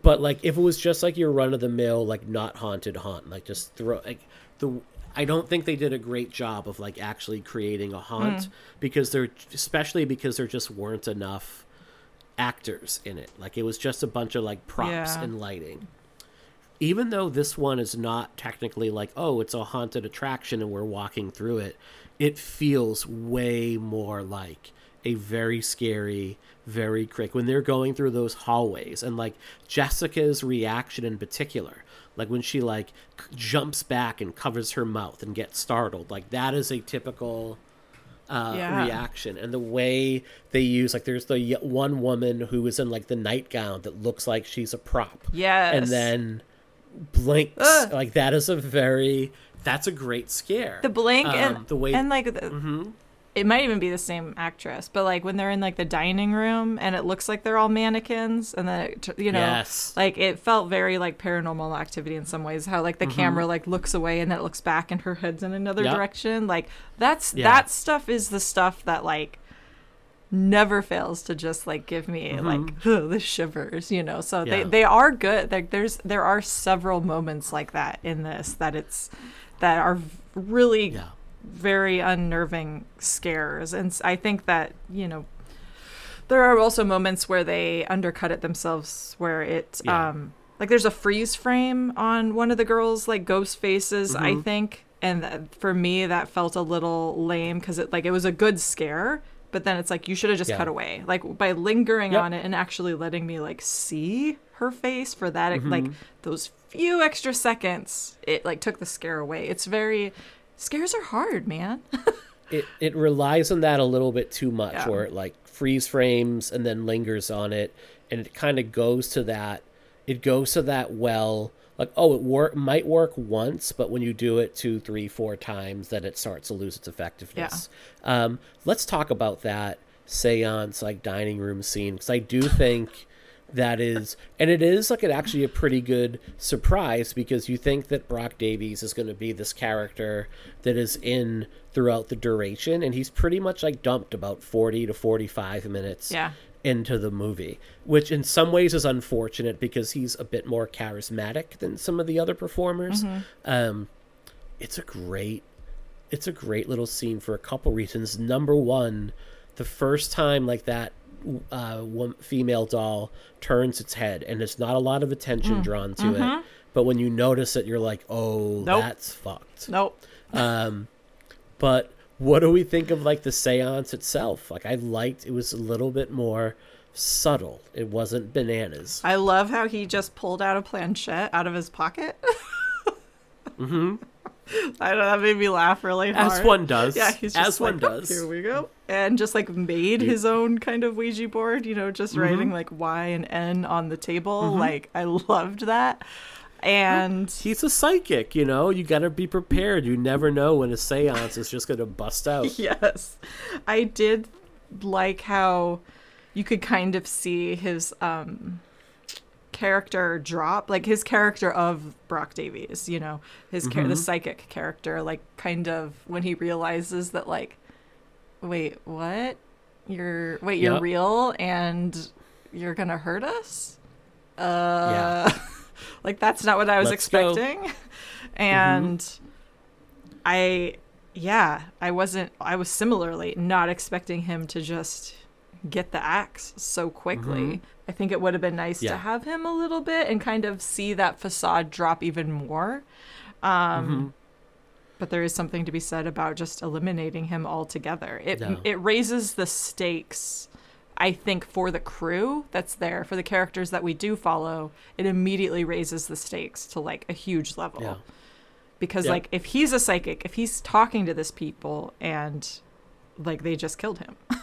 but like if it was just like your run of the mill like not haunted haunt like just throw like the I don't think they did a great job of like actually creating a haunt mm. because there especially because there just weren't enough actors in it. Like it was just a bunch of like props Yeah. and lighting. Even though this one is not technically like oh it's a haunted attraction and we're walking through it it feels way more like a very scary very quick when they're going through those hallways and like jessica's reaction in particular like when she like jumps back and covers her mouth and gets startled like that is a typical uh, Yeah. reaction and the way they use like there's the one woman who is in like the nightgown that looks like she's a prop Yes. and then blinks. Ugh. Like that is a very that's a great scare. The blink Um, and the way and like the, it might even be the same actress, but like when they're in like the dining room and it looks like they're all mannequins, and then it, you know, Yes. like it felt very like paranormal activity in some ways. How like the camera like looks away and then it looks back and her head's in another Yep. direction. Like that's Yeah. that stuff is the stuff that like never fails to just like give me like the shivers you know so they Mm-hmm. They are good like there's there are several moments like that in this that it's that are really yeah. Very unnerving scares and I think that you know there are also moments where they undercut it themselves where it Yeah. um like there's a freeze frame on one of the girls like ghost faces i Mm-hmm. think and that, for me that felt a little lame because it like it was a good scare but then it's like you should have just Yeah. cut away like by lingering Yep. on it and actually letting me like see her face for that Mm-hmm. like those few extra seconds it like took the scare away it's very scares are hard man. It it relies on that a little bit too much Yeah. where it like freeze frames and then lingers on it and it kind of goes to that it goes to that well like oh it work might work once but when you do it two three four times then it starts to lose its effectiveness. Um let's talk about that seance like dining room scene because i do think that is and it is like an actually a pretty good surprise because you think that brock davies is going to be this character that is in throughout the duration and he's pretty much like dumped about 40 to 45 minutes Yeah. into the movie which in some ways is unfortunate because he's a bit more charismatic than some of the other performers um it's a great it's a great little scene for a couple reasons. Number one, the first time like that uh, one female doll turns its head, and it's not a lot of attention drawn to it, but when you notice it, you're like, "Oh, Nope. that's fucked." nope But what do we think of like the séance itself? Like, I liked it was a little bit more subtle. It wasn't bananas. I love how he just pulled out a planchette out of his pocket. mm-hmm. I don't know, that made me laugh really hard. As one does. Yeah, he's just as like, one "Oh, does. Here we go. And just like made his own kind of Ouija board, you know, just Mm-hmm. writing like Y and N on the table. Like I loved that. And He's a psychic, you know. You got to be prepared. You never know when a séance is just going to bust out. yes, I did like how you could kind of see his um character drop like his character of Brock Davies you know his char- Mm-hmm. the psychic character like kind of when he realizes that like wait what you're wait you're real and you're gonna hurt us uh yeah. like that's not what I was Let's go. expecting and I yeah, I wasn't I was similarly not expecting him to just get the axe so quickly. I think it would have been nice Yeah. to have him a little bit and kind of see that facade drop even more. Um but there is something to be said about just eliminating him altogether. It No. it raises the stakes I think for the crew that's there, for the characters that we do follow, it immediately raises the stakes to like a huge level Yeah. because Yep. like if he's a psychic if he's talking to this people and like they just killed him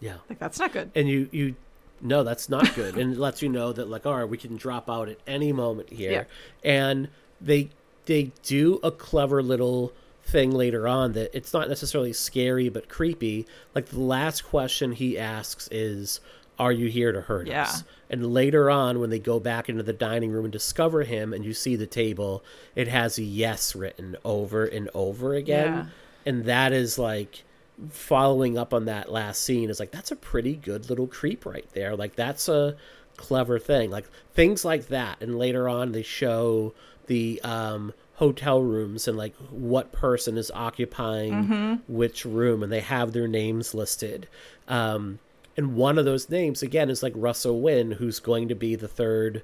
Yeah. like that's not good And you you no, that's not good. and it lets you know that like, all right, we can drop out at any moment here. Yeah. And they they do a clever little thing later on that it's not necessarily scary but creepy. Like the last question he asks is, "Are you here to hurt Yeah. us?" And later on, when they go back into the dining room and discover him, and you see the table, it has a yes written over and over again. Yeah. And that is like following up on that last scene is like that's a pretty good little creep right there. Like that's a clever thing. Like things like that. And later on they show the um hotel rooms and like what person is occupying which room and they have their names listed. Um and one of those names again is like Russell Wynn who's going to be the third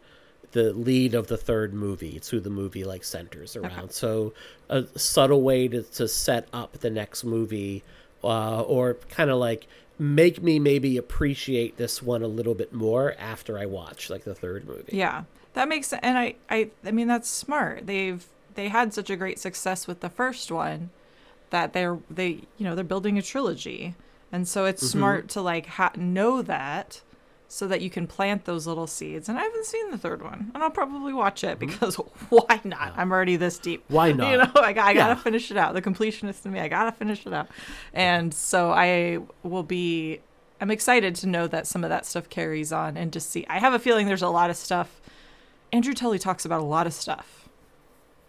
the lead of the third movie. It's who the movie like centers around. So a subtle way to, to set up the next movie, uh, or kind of like make me maybe appreciate this one a little bit more after I watch like the third movie. yeah that makes sense and I, I i mean that's smart. They've they had such a great success with the first one that they're they you know they're building a trilogy. And so it's smart to like ha- know that so that you can plant those little seeds. And I haven't seen the third one, and I'll probably watch it mm-hmm. because why not? I'm already this deep. Why not? You know, I, got- I gotta Yeah. finish it out. The completionist in me, I gotta finish it out. And so I will be. I'm excited to know that some of that stuff carries on and to see. I have a feeling there's a lot of stuff. Andrew Tully talks about a lot of stuff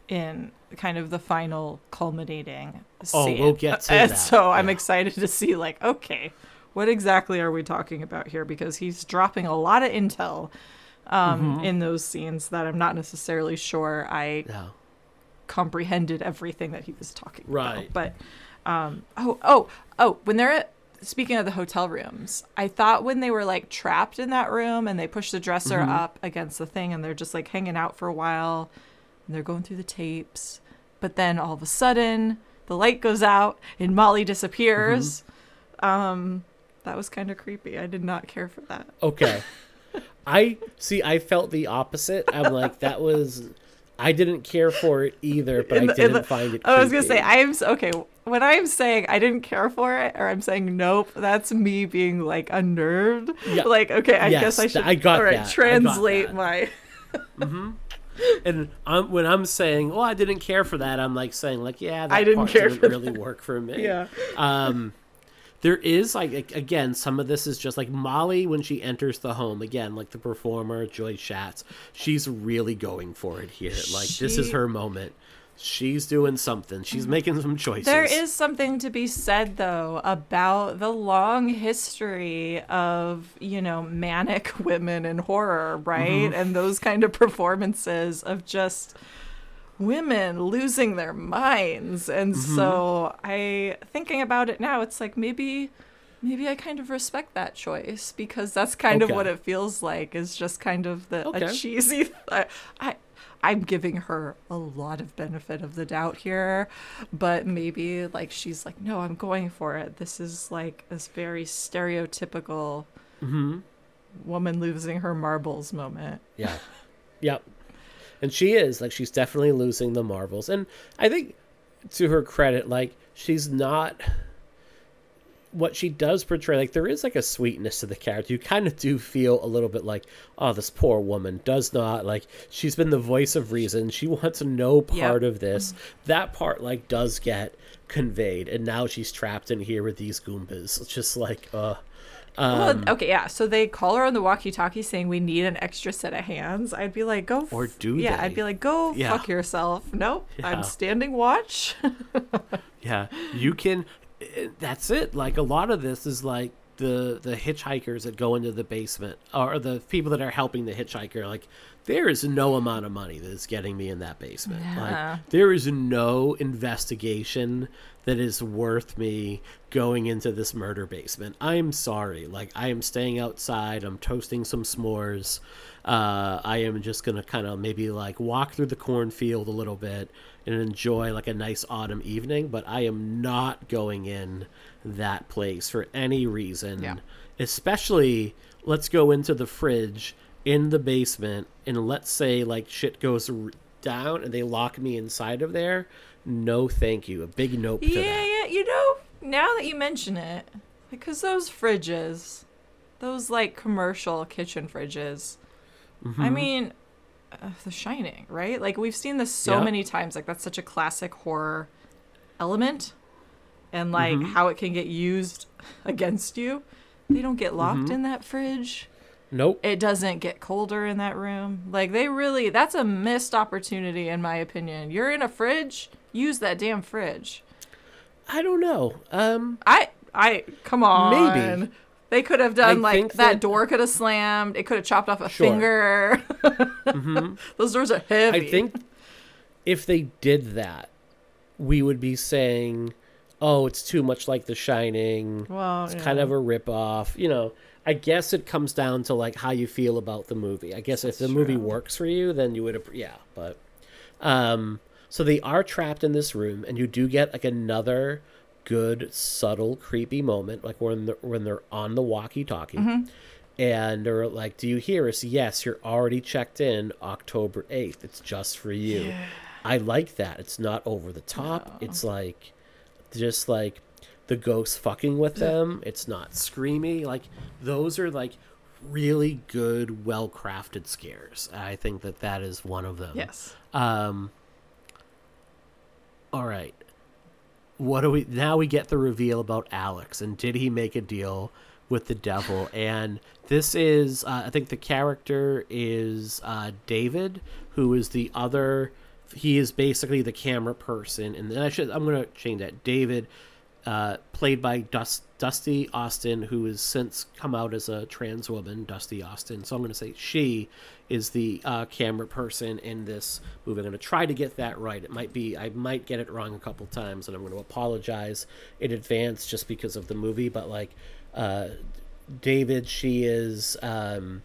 in kind of the final culminating Oh, we'll get to and that, so I'm yeah. excited to see like okay what exactly are we talking about here because he's dropping a lot of intel um, Mm-hmm. in those scenes that i'm not necessarily sure i Yeah. comprehended everything that he was talking Right. about but um, oh oh oh when they're at speaking of the hotel rooms i thought when they were like trapped in that room and they push the dresser Mm-hmm. up against the thing and they're just like hanging out for a while and they're going through the tapes but then all of a sudden the light goes out and molly disappears Mm-hmm. um that was kind of creepy i did not care for that Okay. I see. I felt the opposite. I'm like that was. I didn't care for it either, but I the- in didn't the- find it. I was gonna say. I am okay. When I'm saying I didn't care for it, or I'm saying nope, that's me being like unnerved. Yeah. Like okay, I Yes, guess I should. I got all right, that. I translate that. my. And I'm, when I'm saying, "Oh, I didn't care for that," I'm like saying, "Like, yeah, that I didn't care didn't really work for me." Yeah. Um, there is like again, some of this is just like Molly when she enters the home again, like the performer Joy Schatz. She's really going for it here. Like this is her moment. She's doing something. She's making some choices. There is something to be said though about the long history of you know manic women in horror, right? Mm-hmm. And those kind of performances of just women losing their minds and Mm-hmm. so i thinking about it now it's like maybe maybe i kind of respect that choice because that's kind of what it feels like is just kind of the a Okay. cheesy I, I i'm giving her a lot of benefit of the doubt here but maybe like she's like no i'm going for it this is like this very stereotypical Mm-hmm. woman losing her marbles moment Yeah. Yep. And she is like she's definitely losing the marbles. And I think to her credit, like she's not what she does portray like there is like a sweetness to the character. You kind of do feel a little bit like, oh, this poor woman does not like she's been the voice of reason. She wants no part of this. That part like does get conveyed and now she's trapped in here with these goombas. It's just like uh Well, okay, yeah. So they call her on the walkie-talkie saying we need an extra set of hands. I'd be like, go. f- Or do Yeah, they? I'd be like, go Yeah. fuck yourself. Nope, Yeah. I'm standing watch. Yeah, you can. eh, That's it. Like a lot of this is like the the hitchhikers that go into the basement, or the people that are helping the hitchhiker. Like there is no amount of money that is getting me in that basement. Yeah. Like there is no investigation that is worth me going into this murder basement. I'm sorry. Like I am staying outside. I'm toasting some s'mores. Uh, I am just gonna kind of maybe like walk through the cornfield a little bit and enjoy like a nice autumn evening. But I am not going in that place for any reason. Yeah. Especially, let's go into the fridge in the basement and let's say like shit goes down and they lock me inside of there. No, thank you. A big nope to yeah, that. yeah. You know, now that you mention it, because those fridges, those like commercial kitchen fridges. Mm-hmm. I mean, uh, The Shining, right? Like we've seen this so Yeah. many times. Like that's such a classic horror element, and like Mm-hmm. how it can get used against you. They don't get locked Mm-hmm. in that fridge. Nope. It doesn't get colder in that room. Like they really, that's a missed opportunity in my opinion. You're in a fridge, use that damn fridge. I don't know. Um, I, I, come on. Maybe. They could have done I like that, that- door could have slammed. It could have chopped off a Sure. finger. Those doors are heavy. I think if they did that, we would be saying, "Oh, it's too much like The Shining. Well, it's yeah. kind of a rip-off." You know, I guess it comes down to like how you feel about the movie. I guess if the movie works for you, then you would, yeah. But, um, so they are trapped in this room, and you do get like another good, subtle, creepy moment, like when they're, when they're on the walkie-talkie. Mm-hmm. And they're like, "Do you hear us? Yes, you're already checked in October eighth. It's just for you." I like that. It's not over the top. It's like just like the ghost fucking with them. It's not screamy. Like those are like really good, well crafted scares. I think that that is one of them. Yes. Um. All right. What do we now? We get the reveal about Alex, and did he make a deal with the devil? And this is, uh, I think, the character is uh, David, who is the other. He is basically the camera person, and then I should. I'm gonna change that. David, uh, played by Dust, Dusty Austin, who has since come out as a trans woman, Dusty Austin. So I'm going to say she is the uh, camera person in this movie. I'm going to try to get that right. It might be, I might get it wrong a couple times, and I'm going to apologize in advance just because of the movie. But like, uh, David, she is um,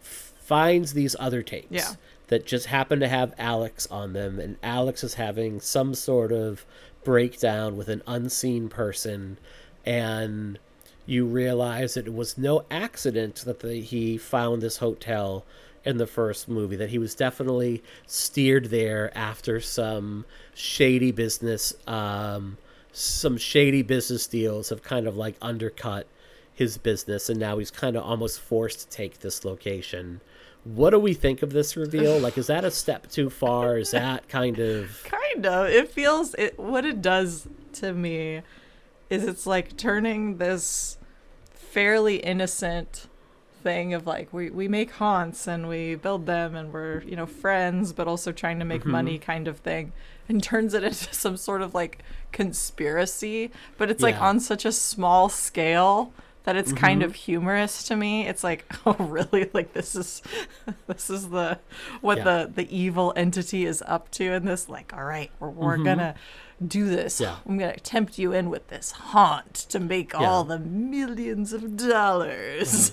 finds these other tapes. Yeah. That just happen to have Alex on them, and Alex is having some sort of breakdown with an unseen person and you realize that it was no accident that the, he found this hotel in the first movie that he was definitely steered there after some shady business um, some shady business deals have kind of like undercut his business and now he's kind of almost forced to take this location. What do we think of this reveal? Like is that a step too far? Is that kind of kind of. It feels it what it does to me is it's like turning this fairly innocent thing of like we, we make haunts and we build them and we're you know friends but also trying to make Mm-hmm. money kind of thing and turns it into some sort of like conspiracy but it's like on such a small scale that it's kind Mm-hmm. of humorous to me it's like oh really like this is this is the what Yeah. the the evil entity is up to in this like all right we're, we're gonna do this Mm-hmm. Yeah. i'm gonna tempt you in with this haunt to make Yeah. all the millions of dollars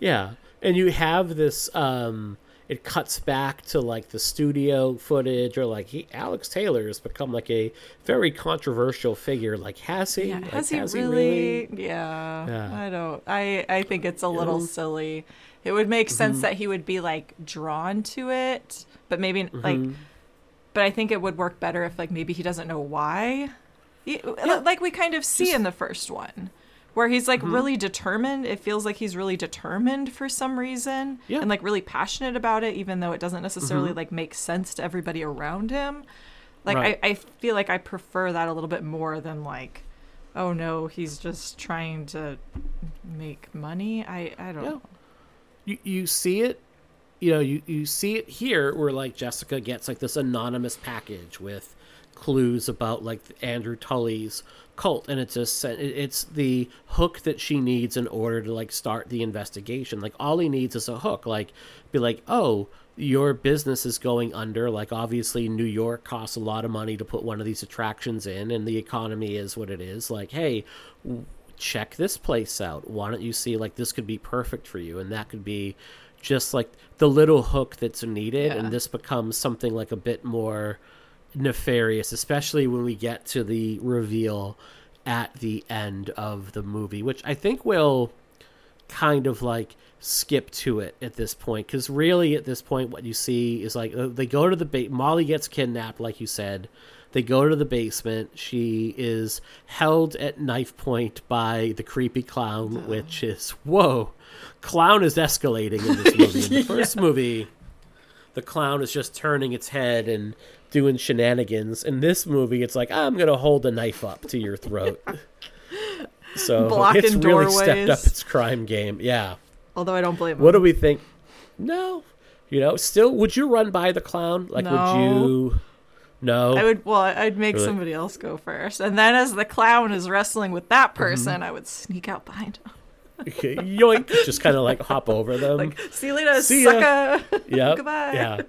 Yeah, and you have this. um It cuts back to like the studio footage, or like he, Alex Taylor has become like a very controversial figure. Like, has he? yeah Like, has he really, Yeah, Yeah. i don't i i think it's a little silly it would make sense Mm-hmm. that he would be like drawn to it but maybe Mm-hmm. like but i think it would work better if like maybe he doesn't know why He- like we kind of see in the first one where he's like Mm-hmm. really determined it feels like he's really determined for some reason Yeah. and like really passionate about it even though it doesn't necessarily Mm-hmm. like make sense to everybody around him like Right. I, I feel like i prefer that a little bit more than like oh no he's just trying to make money i i don't Yeah. know you you see it you know you, you see it here where like jessica gets like this anonymous package with clues about like andrew tully's cult and it's just it's the hook that she needs in order to like start the investigation like all he needs is a hook like be like oh your business is going under like obviously new york costs a lot of money to put one of these attractions in and the economy is what it is like hey check this place out. Why don't you see like this could be perfect for you? And that could be just like the little hook that's needed. Yeah. And this becomes something like a bit more nefarious, especially when we get to the reveal at the end of the movie, which I think will kind of like skip to it at this point because really at this point what you see is like uh, they go to the ba- molly gets kidnapped like you said. They go to the basement. She is held at knife point by the creepy clown which is whoa clown is escalating in this movie. In the first movie the clown is just turning its head and doing shenanigans in this movie it's like i'm gonna hold a knife up to your throat so Blocking it's really stepped up its crime game yeah although i don't blame him what do we think? No, you know, still, would you run by the clown? Like, would you? No. I would well, I'd make Really? somebody else go first, and then as the clown is wrestling with that Mm-hmm. person, I would sneak out behind him. Yoink! Just kind of like hop over them. Like, see you later, See sucker. yep. goodbye. Yeah.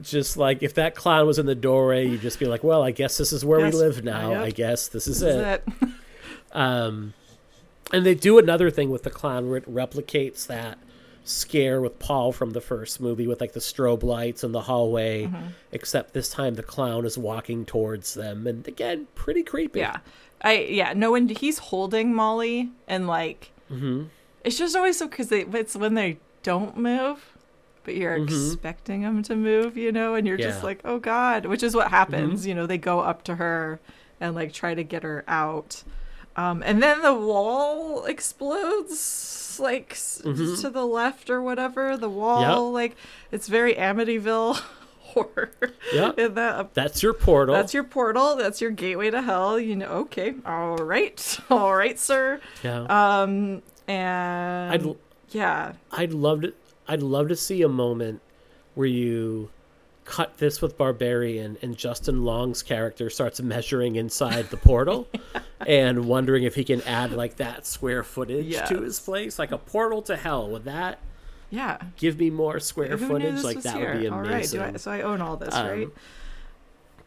Just like if that clown was in the doorway, you'd just be like, "Well, I guess this is where Yes. we live now. Yep. I guess this is This is it." it. Um, and they do another thing with the clown where it replicates that scare with Paul from the first movie with like the strobe lights in the hallway, Mm-hmm. except this time the clown is walking towards them, and again, pretty creepy. Yeah, I yeah. No, when he's holding Molly and like, Mm-hmm. It's just always so because it's when they don't move. But you're expecting them to move, you know, and you're just Mm-hmm. Yeah. Mm-hmm. like, "Oh God!" Which is what happens, you know. They go up to her and like try to get her out, um, and then the wall explodes like s to the left or whatever, the wall. Mm-hmm. Yep. Like it's very Amityville horror. In that That's your portal. that's your portal. That's your gateway to hell. You know. Okay. All right. All right, sir. yeah. Um. And I'd yeah. I'd love to I'd love to see a moment where you cut this with Barbarian and Justin Long's character starts measuring inside the portal and wondering if he can add like that square footage to his place, like a portal to hell. Would that Yeah. give me more square Who footage? Like that here? would be All right. amazing. Do I, so I own all this, Um, right?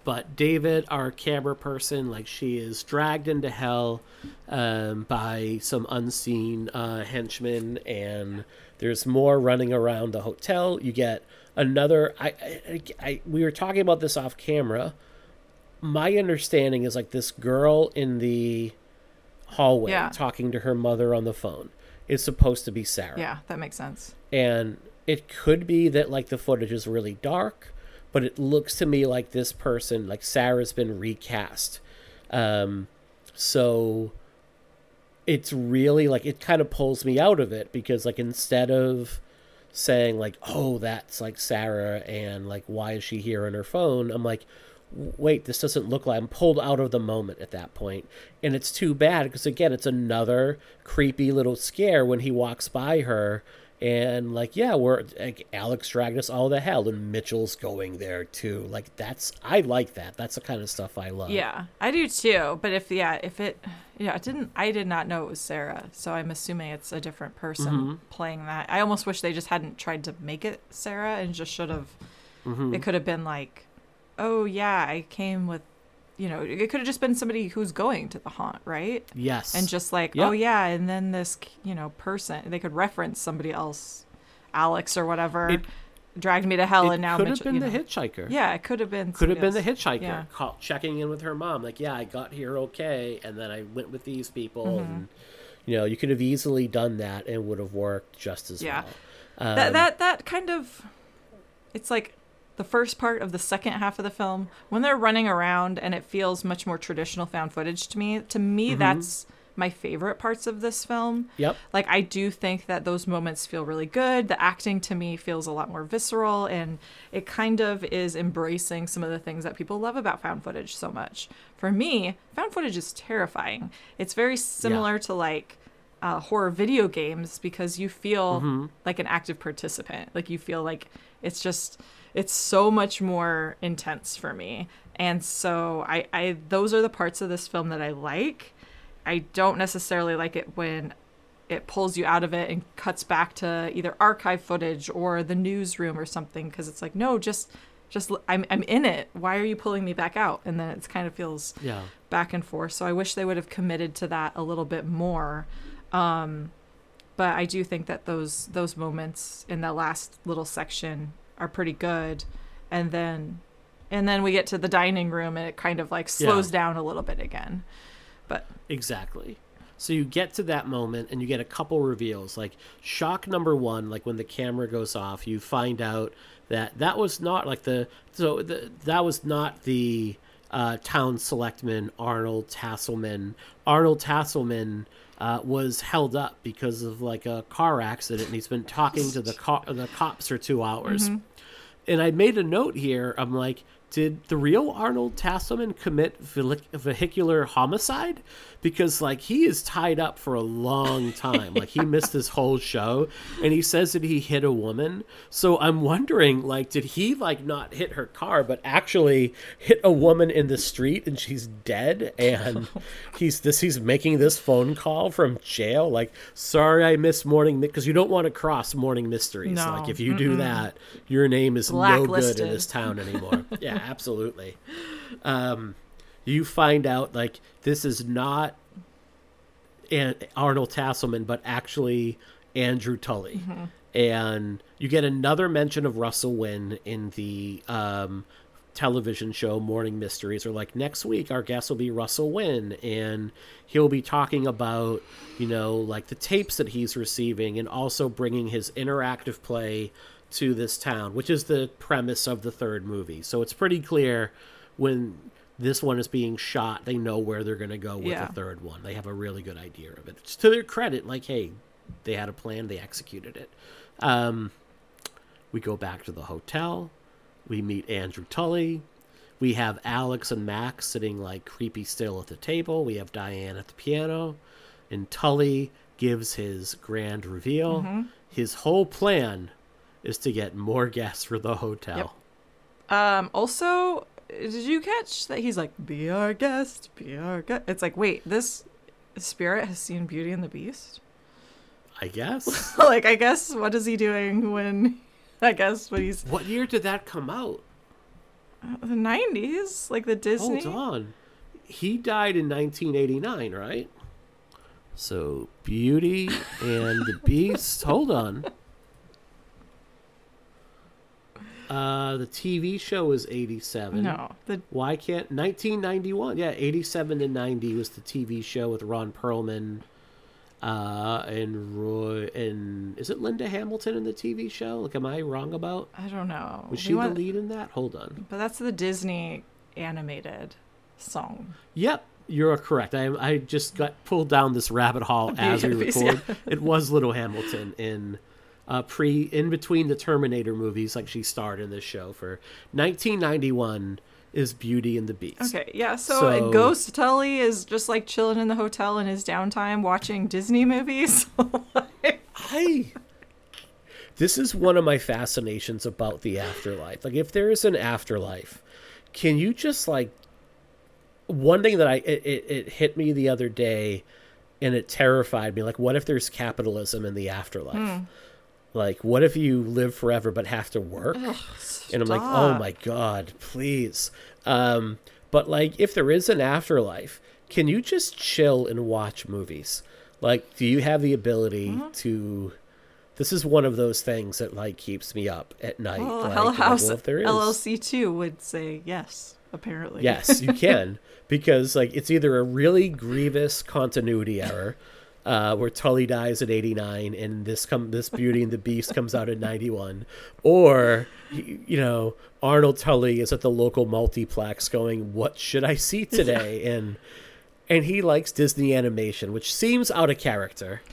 But David, our camera person, like she is dragged into hell um, by some unseen uh, henchmen, and there's more running around the hotel. You get another. I, I, I we were talking about this off camera. My understanding is like this girl in the hallway Yeah. talking to her mother on the phone is supposed to be Sarah Yeah, that makes sense. and it could be that like the footage is really dark but it looks to me like this person like sarah's been recast. Um so it's really like it kind of pulls me out of it because like instead of saying like oh that's like sarah and like why is she here on her phone? I'm like wait this doesn't look like i'm pulled out of the moment at that point. And it's too bad because again it's another creepy little scare when he walks by her and like yeah we're like alex dragged us all to hell and mitchell's going there too like that's i like that that's the kind of stuff i love Yeah, I do too. But if yeah, if it yeah, it didn't. I did not know it was Sarah, so I'm assuming it's a different person Mm-hmm. playing that. I almost wish they just hadn't tried to make it Sarah and just should have. Mm-hmm. It could have been like, oh yeah, I came with, you know, it could have just been somebody who's going to the haunt, right? yes And just like, Yeah. oh yeah, and then this you know person, they could reference somebody else, Alex or whatever, It- dragged me to hell, and now could have been the know. hitchhiker Yeah, it could have been. could have been the hitchhiker Yeah. call, checking in with her mom like yeah i got here okay and then i went with these people Mm-hmm. and you know you could have easily done that and it would have worked just as Yeah. well um, that that that kind of it's like the first part of the second half of the film when they're running around and it feels much more traditional found footage to me to me Mm-hmm. that's my favorite parts of this film. Yep. Like i do think that those moments feel really good. The acting to me feels a lot more visceral and it kind of is embracing some of the things that people love about found footage so much. For me found footage is terrifying. It's very similar to like uh, horror video games because you feel like an active participant. Like you feel like it's just it's so much more intense for me. And so i i those are the parts of this film that i like. I don't necessarily like it when it pulls you out of it and cuts back to either archive footage or the newsroom or something because it's like no just just I'm I'm in it. Why are you pulling me back out? And then it kind of feels yeah. back and forth. So I wish they would have committed to that a little bit more. Um but I do think that those those moments in that last little section are pretty good and then and then we get to the dining room and it kind of like slows down a little bit again but Exactly. So you get to that moment and you get a couple reveals. Like shock number 1, like when the camera goes off, you find out that that was not like the so the, that was not the uh, town selectman Arnold Tasselman. Arnold Tasselman uh, was held up because of like a car accident and he's been talking to the co- the cops for 2 hours. And I made a note here. I'm like, did the real Arnold Tasselman commit vehicular homicide? Because like he is tied up for a long time. like he missed this whole show, and he says that he hit a woman. So I'm wondering, like, did he like not hit her car, but actually hit a woman in the street and she's dead? And he's this he's making this phone call from jail. Like, sorry, I missed morning because you don't want to cross morning mysteries. No. Like if you do that, your name is no good in this town anymore. yeah, absolutely. Um, you find out like this is not An- Arnold Tasselman, but actually Andrew Tully, and you get another mention of Russell Wynn in the um, television show Morning Mysteries. Or like next week, our guest will be Russell Wynn, and he'll be talking about you know like the tapes that he's receiving, and also bringing his interactive play to this town, which is the premise of the third movie. So it's pretty clear when this one is being shot, they know where they're going to go with Yeah. the third one. They have a really good idea of it. It's to their credit, like, hey, they had a plan, they executed it. Um, we go back to the hotel. We meet Andrew Tully. We have Alex and Max sitting like creepy still at the table. We have Diane at the piano. And Tully gives his grand reveal. His whole plan is to get more guests for the hotel. Yep. Um, also, did you catch that he's like, be our guest, be our guest? It's like, wait, this spirit has seen Beauty and the Beast? I guess. like, I guess, what is he doing when, I guess, when he's what year did that come out? Uh, the 90s? Like the Disney? Hold on. He died in 1989, right? So, Beauty and the Beast. Hold on. Uh, the TV show was 87. No, the Why can't 1991? Yeah, 87 to 90 was the TV show with Ron Perlman, uh, and Roy and is it Linda Hamilton in the TV show? Like, am I wrong about? I don't know. Was she the lead in that? Hold on. But that's the Disney animated song. Yep, you're correct. I I just got pulled down this rabbit hole as we Beauty and the Beast, record. It was Linda Hamilton in uh, pre in between the Terminator movies, like she starred in this show for 1991 is Beauty and the Beast. Okay, yeah. So, So- Ghost Tully is just like chilling in the hotel in his downtime watching Disney movies. I this is one of my fascinations about the afterlife. Like if there is an afterlife, can you just like one thing that I it, it, it hit me the other day and it terrified me like what if there's capitalism in the afterlife? Like what if you live forever but have to work? and I'm like, "Oh my god, please." Um but like if there is an afterlife, can you just chill and watch movies? Like do you have the ability Mm-hmm. to this is one of those things that like keeps me up at night. well, like, Hell like, House well, if there is, LLC two would say yes. Apparently, Yes, you can because like it's either a really grievous continuity error, uh, where Tully dies at eighty nine and this come this Beauty and the Beast comes out at ninety one, or you know Arnold Tully is at the local multiplex going, "What should I see today?" and and he likes Disney animation, which seems out of character,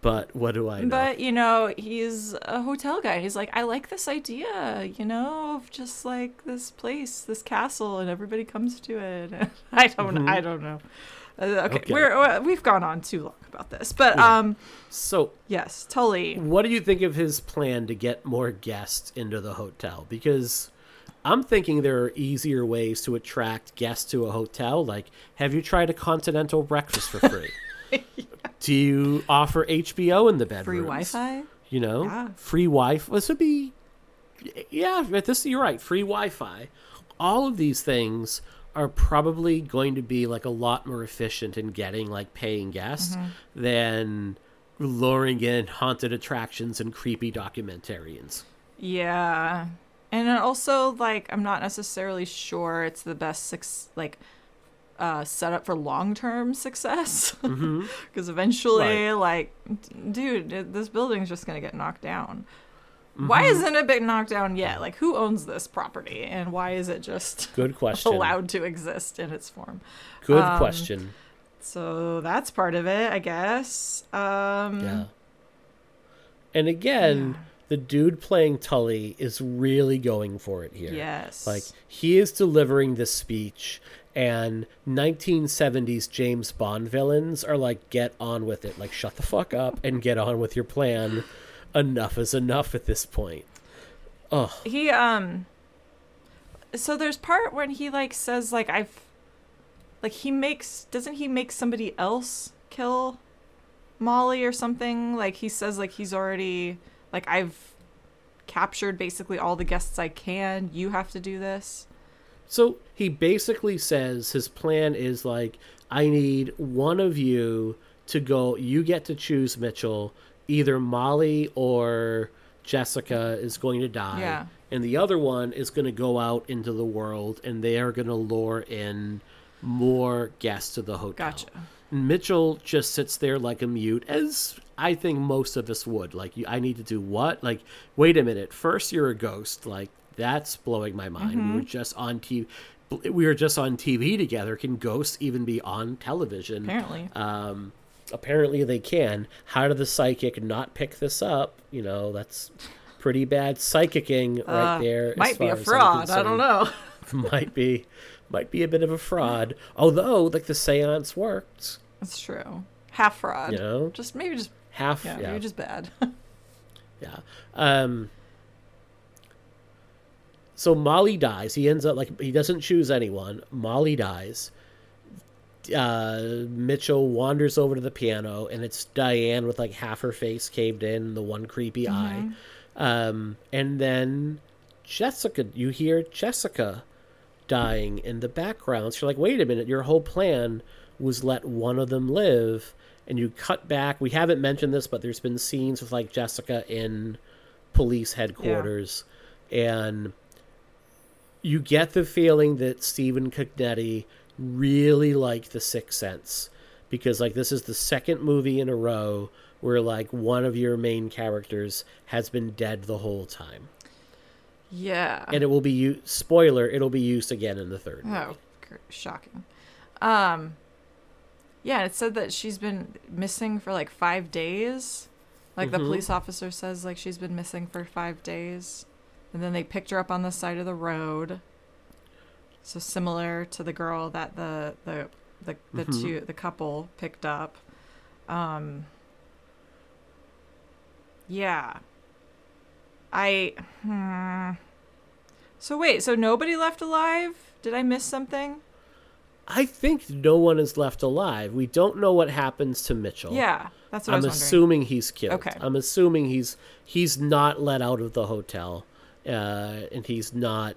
but what do I know? But you know, he's a hotel guy. He's like, I like this idea, you know, of just like this place, this castle, and everybody comes to it. I don't, I don't know. Uh, okay, Mm-hmm. Okay. we're uh, we've gone on too long about this, but Yeah. um, so yes, Tully. What do you think of his plan to get more guests into the hotel? Because I'm thinking there are easier ways to attract guests to a hotel. Like, have you tried a continental breakfast for free? Do you offer HBO in the bedroom? Free Wi-Fi. You know, Yeah. free Wi-Fi. This would be, yeah. This you're right. Free Wi-Fi. All of these things are probably going to be like a lot more efficient in getting like paying guests than luring in haunted attractions and creepy documentarians. Yeah. And also like I'm not necessarily sure it's the best six like uh setup for long-term success because eventually Right. like d- dude this building's just going to get knocked down. Why isn't it been knocked down yet? Like who owns this property and why is it just Good question. allowed to exist in its form? Good Um, question. So that's part of it, I guess. Um Yeah. And again, the dude playing Tully is really going for it here. Yes. Like he is delivering this speech and 1970s James Bond villains are like get on with it. Like shut the fuck up and get on with your plan. Enough is enough at this point. Oh, he um so there's part when he like says like i've like he makes doesn't he make somebody else kill molly or something like he says like he's already like i've captured basically all the guests i can you have to do this So he basically says his plan is like, I need one of you to go. You get to choose Mitchell. Either Molly or Jessica is going to die. Yeah. And the other one is going to go out into the world and they are going to lure in more guests to the hotel. Gotcha. And Mitchell just sits there like a mute, as I think most of us would. Like, I need to do what? Like, wait a minute. First, you're a ghost. Like, that's blowing my mind. Mm-hmm. We were just on TV. We were just on TV together. Can ghosts even be on television? apparently Um, apparently they can. How did the psychic not pick this up? You know, that's pretty bad psychicking right Uh, there. as Might be a fraud. I don't know. might be, might be a bit of a fraud. Although, like the seance worked. That's true. Half fraud. You know, Just maybe just half. yeah, Yeah, maybe just bad. yeah. Um. So Molly dies. He ends up like he doesn't choose anyone. Molly dies. Uh, Mitchell wanders over to the piano, and it's Diane with like half her face caved in, the one creepy eye. Um, and then Jessica, you hear Jessica dying in the background. So you're like, wait a minute, your whole plan was let one of them live, and you cut back. We haven't mentioned this, but there's been scenes with like Jessica in police headquarters, and you get the feeling that Stephen Cognetti really like The Sixth Sense because like this is the second movie in a row where like one of your main characters has been dead the whole time yeah. and it will be used spoiler it'll be used again in the third Oh, gr- shocking. Um, yeah, it said that she's been missing for like five days. Like the Mhm. police officer says, like she's been missing for five days, and then they picked her up on the side of the road. So similar to the girl that the the the the Mhm. two the couple picked up. Um. Yeah. I. Hmm. So wait, so nobody left alive? Did I miss something? i think no one is left alive we don't know what happens to mitchell Yeah, that's what I i'm was wondering. assuming he's killed Okay. i'm assuming he's he's not let out of the hotel uh and he's not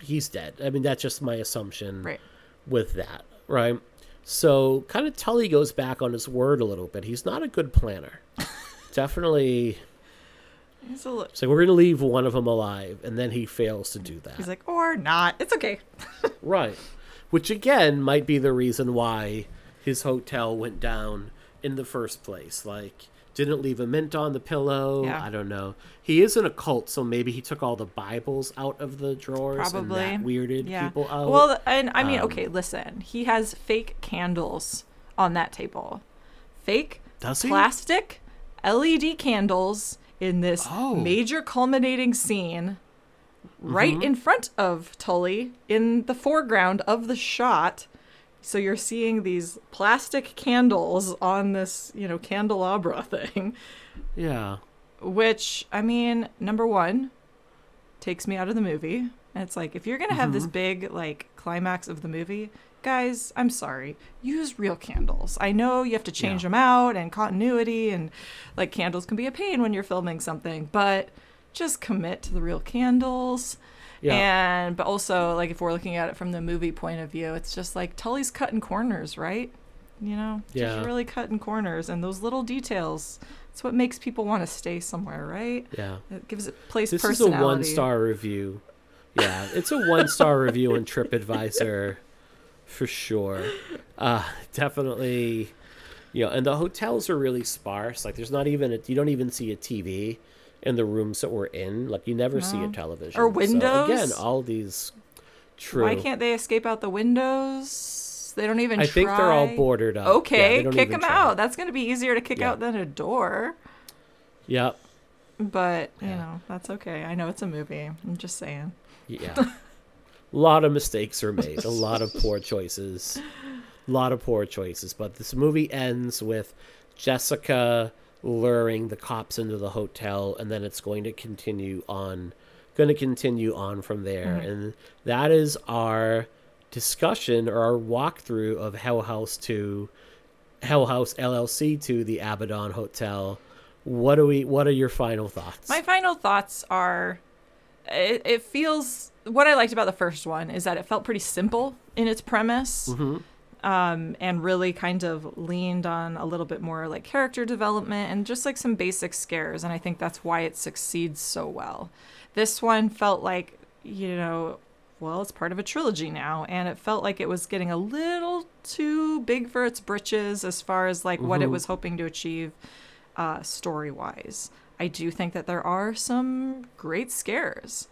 he's dead i mean that's just my assumption Right. with that, right? So kind of Tully goes back on his word a little bit. He's not a good planner. Definitely, He's, a li- like we're gonna leave one of them alive, and then he fails to do that. he's like, or not. It's okay. right, which again might be the reason why his hotel went down in the first place. Like, didn't leave a mint on the pillow. Yeah. I don't know. He is in a cult, so maybe he took all the Bibles out of the drawers Probably. and that weirded Yeah. people out. Well, and I mean, Um, okay, listen. He has fake candles on that table. Fake plastic LED candles in this Oh. major culminating scene right Mm-hmm. in front of Tully in the foreground of the shot. So you're seeing these plastic candles on this, you know, candelabra thing, yeah. which I mean, number 1 takes me out of the movie. And it's like if you're going to have this Mm-hmm. big like climax of the movie, guys, I'm sorry. Use real candles. I know you have to change Yeah. them out and continuity and like candles can be a pain when you're filming something, but just commit to the real candles. Yeah. And but also like if we're looking at it from the movie point of view, it's just like Tully's cutting corners, right? You know, Yeah. just really cutting corners and those little details. It's what makes people want to stay somewhere, right? Yeah. It gives it place This is a one star review. Yeah, it's a one star review on TripAdvisor for sure. Uh, definitely, you know, and the hotels are really sparse. Like, there's not even a, you don't even see a TV in the rooms that we're in. Like, you never see a television Or So, windows? again, all these true. Why can't they escape out the windows? They don't even. I think they're all try. boarded up. Okay, they don't kick them try. out. That's going to be easier to kick Yeah. out than a door. Yep. But you Yeah. know, that's okay. I know it's a movie. I'm just saying. Yeah. a lot of mistakes are made. A lot of poor choices. A lot of poor choices. But this movie ends with Jessica luring the cops into the hotel, and then it's going to continue on. Going to continue on from there, mm-hmm. and that is our discussion or our walkthrough of Hell House to Hell House LLC to the Abaddon Hotel. What do we? What are your final thoughts? My final thoughts are it, it feels what I liked about the first one is that it felt pretty simple in its premise. Mm-hmm. Um, and really kind of leaned on a little bit more like character development and just like some basic scares. And I think that's why it succeeds so well. This one felt like, you know, well, it's part of a trilogy now, and it felt like it was getting a little too big for its britches as far as like what it Mhm. was hoping to achieve uh, story wise. I do think that there are some great scares.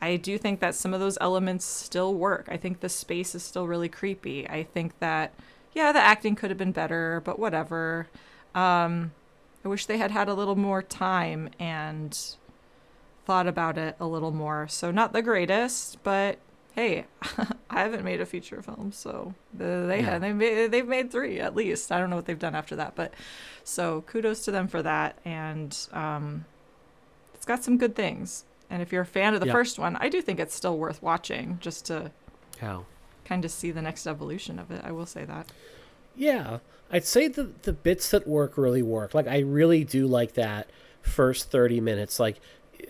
I do think that some of those elements still work. I think the space is still really creepy. I think that, yeah, the acting could have been better, but whatever. Um, I wish they had had a little more time and thought about it a little more. So not the greatest, but hey, I haven't made a feature film, so they yeah. they made, they've made three at least. I don't know what they've done after that, but so kudos to them for that. And um, it's got some good things. And if you're a fan of the first one, I do think it's still worth watching just to How? kind of see the next evolution of it. I will say that. Yeah, I'd say the the bits that work really work. Like I really do like that first thirty minutes. Like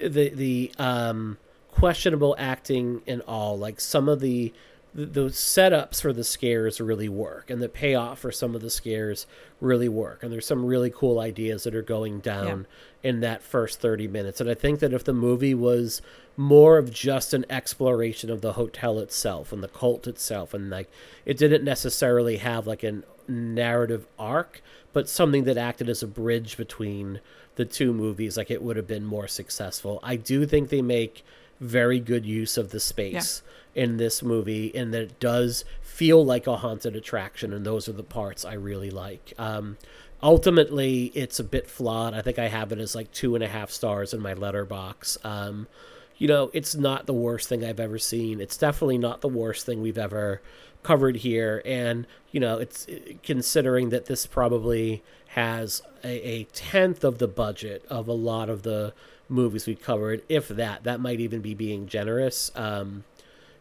the the um, questionable acting and all. Like some of the the, the setups for the scares really work, and the payoff for some of the scares really work. And there's some really cool ideas that are going down in that first 30 minutes. And I think that if the movie was more of just an exploration of the hotel itself and the cult itself, and like it didn't necessarily have like a narrative arc, but something that acted as a bridge between the two movies, like it would have been more successful. I do think they make very good use of the space in this movie, and that it does feel like a haunted attraction, and those are the parts I really like. Um, ultimately, it's a bit flawed. I think I have it as like two and a half stars in my Letterboxd. Um, you know, it's not the worst thing I've ever seen. It's definitely not the worst thing we've ever covered here. And, you know, it's considering that this probably has a, a tenth of the budget of a lot of the movies we covered, if that. That might even be being generous. Um,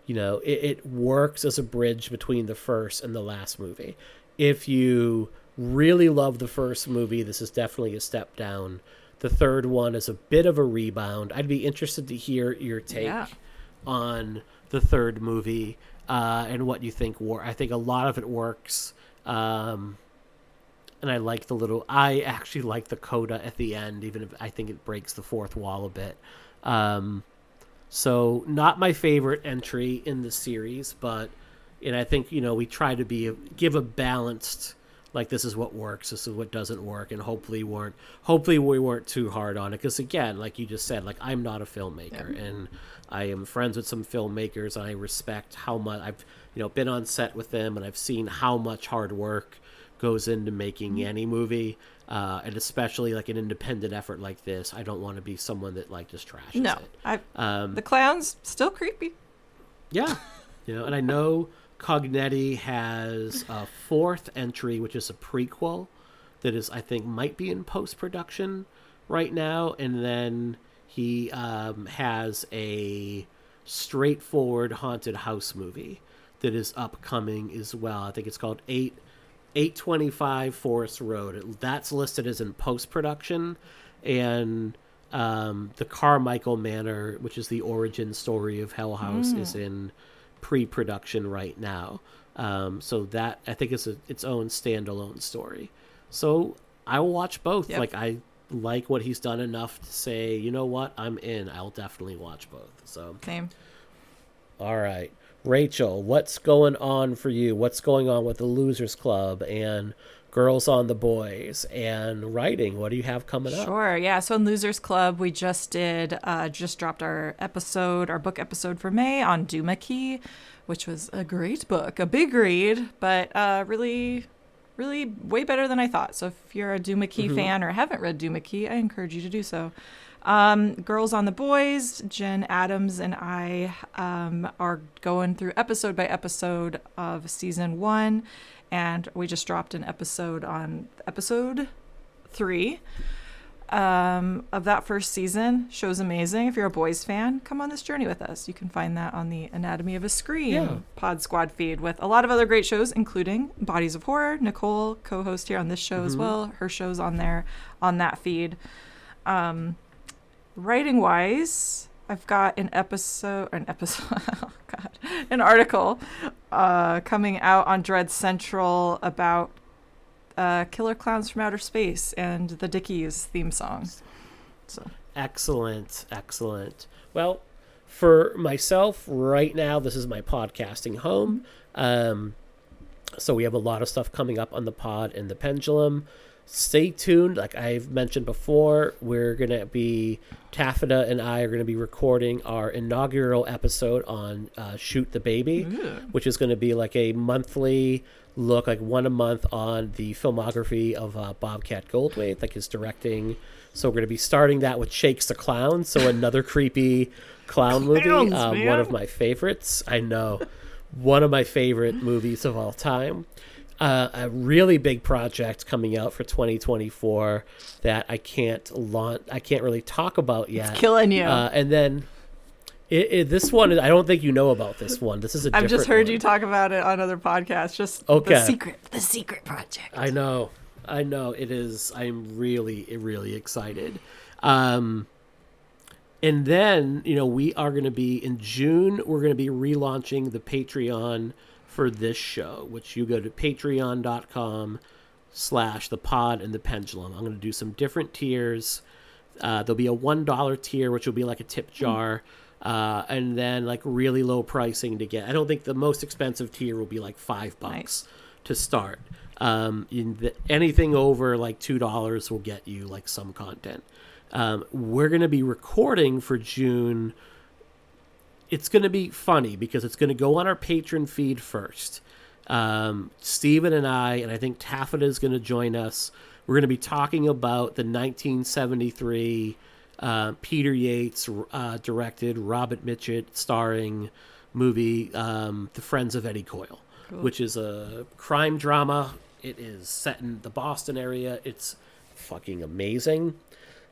you know, it, it works as a bridge between the first and the last movie. If you really love the first movie, this is definitely a step down. The third one is a bit of a rebound. I'd be interested to hear your take Yeah. on the third movie uh, and what you think. Wor- I think a lot of it works. Um, and I like the little. I actually like the coda at the end, even if I think it breaks the fourth wall a bit. Um, so not my favorite entry in the series, but and I think you know we try to be give a balanced like this is what works, this is what doesn't work, and hopefully weren't hopefully we weren't too hard on it. Because again, like you just said, like I'm not a filmmaker and I am friends with some filmmakers and I respect how much I've you know been on set with them and I've seen how much hard work goes into making any movie. Uh, and especially like an independent effort like this, I don't want to be someone that like just trashes No, it. I Um, the clowns still creepy. yeah, you know, and I know Cognetti has a fourth entry, which is a prequel that is, I think, might be in post production right now, and then he um, has a straightforward haunted house movie that is upcoming as well. I think it's called Eight. 825 Forest Road. That's listed as in post production, and um, the Carmichael Manor, which is the origin story of Hell House, is in pre-production right now. Um, so that I think is a, its own standalone story. So I will watch both. Yep. Like I like what he's done enough to say, you know what, I'm in. I'll definitely watch both. So Same. all right. Rachel, what's going on for you? What's going on with the Losers Club and Girls on the Boys and writing? What do you have coming up? Sure. Yeah. So in Losers Club, we just did, uh, just dropped our episode, our book episode for May on Duma Key, which was a great book, a big read, but uh, really, really way better than I thought. So if you're a Duma Key fan or haven't read Duma Key, I encourage you to do so. Um, Girls on the Boys, Jen Adams and I um, are going through episode by episode of season one, and we just dropped an episode on episode three um, of that first season. Show's amazing. If you're a boys fan, come on this journey with us. You can find that on the Anatomy of a Scream Yeah. Pod Squad feed with a lot of other great shows, including Bodies of Horror. Nicole, co-host here on this show as well. Her show's on there on that feed. Um, writing wise, I've got an episode, an episode, oh God, an article uh, coming out on Dread Central about uh, Killer Clowns from Outer Space and the Dickies theme song. So Excellent, excellent. Well, for myself, right now, this is my podcasting home. Um, so we have a lot of stuff coming up on the pod and the pendulum. Stay tuned. Like I've mentioned before, we're gonna be Taffeta and I are gonna be recording our inaugural episode on uh, Shoot the Baby, which is gonna be like a monthly look, like one a month on the filmography of uh, Bobcat Goldthwait, like his directing. So we're gonna be starting that with Shakes the Clown, so another creepy clown movie, Clowns, um, one of my favorites. I know, one of my favorite movies of all time uh, a really big project coming out for 2024 that I can't launch. I can't really talk about yet. killing you. Uh, and then it, it, this one, I don't think you know about this one. This is a. I've just heard one. you talk about it on other podcasts. Just Okay. the secret, the secret project. I know, I know. It is. I'm really, really excited. Um, and then you know we are going to be in June. We're going to be relaunching the Patreon for this show, which you go to patreon.com slash the pod and the pendulum. I'm going to do some different tiers. Uh, there'll be a one dollar tier, which will be like a tip jar, uh, and then like really low pricing to get. I don't think the most expensive tier will be like five bucks Nice. to start. Um, in the, anything over like two dollars will get you like some content. Um, we're gonna be recording for June. It's gonna be funny because it's gonna go on our Patreon feed first. Um, Steven and I, and I think Taffeta is gonna join us. We're gonna be talking about the 1973 uh, Peter Yates uh, directed, Robert Mitchum starring movie, um, The Friends of Eddie Coyle, which is a crime drama. It is set in the Boston area. It's fucking amazing.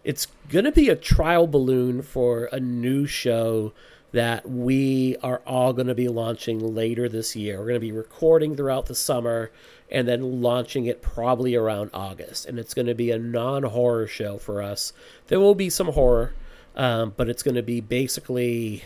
It's going to be a trial balloon for a new show that we are all going to be launching later this year. We're going to be recording throughout the summer and then launching it probably around August. And it's going to be a non horror show for us. There will be some horror, um, but it's going to be basically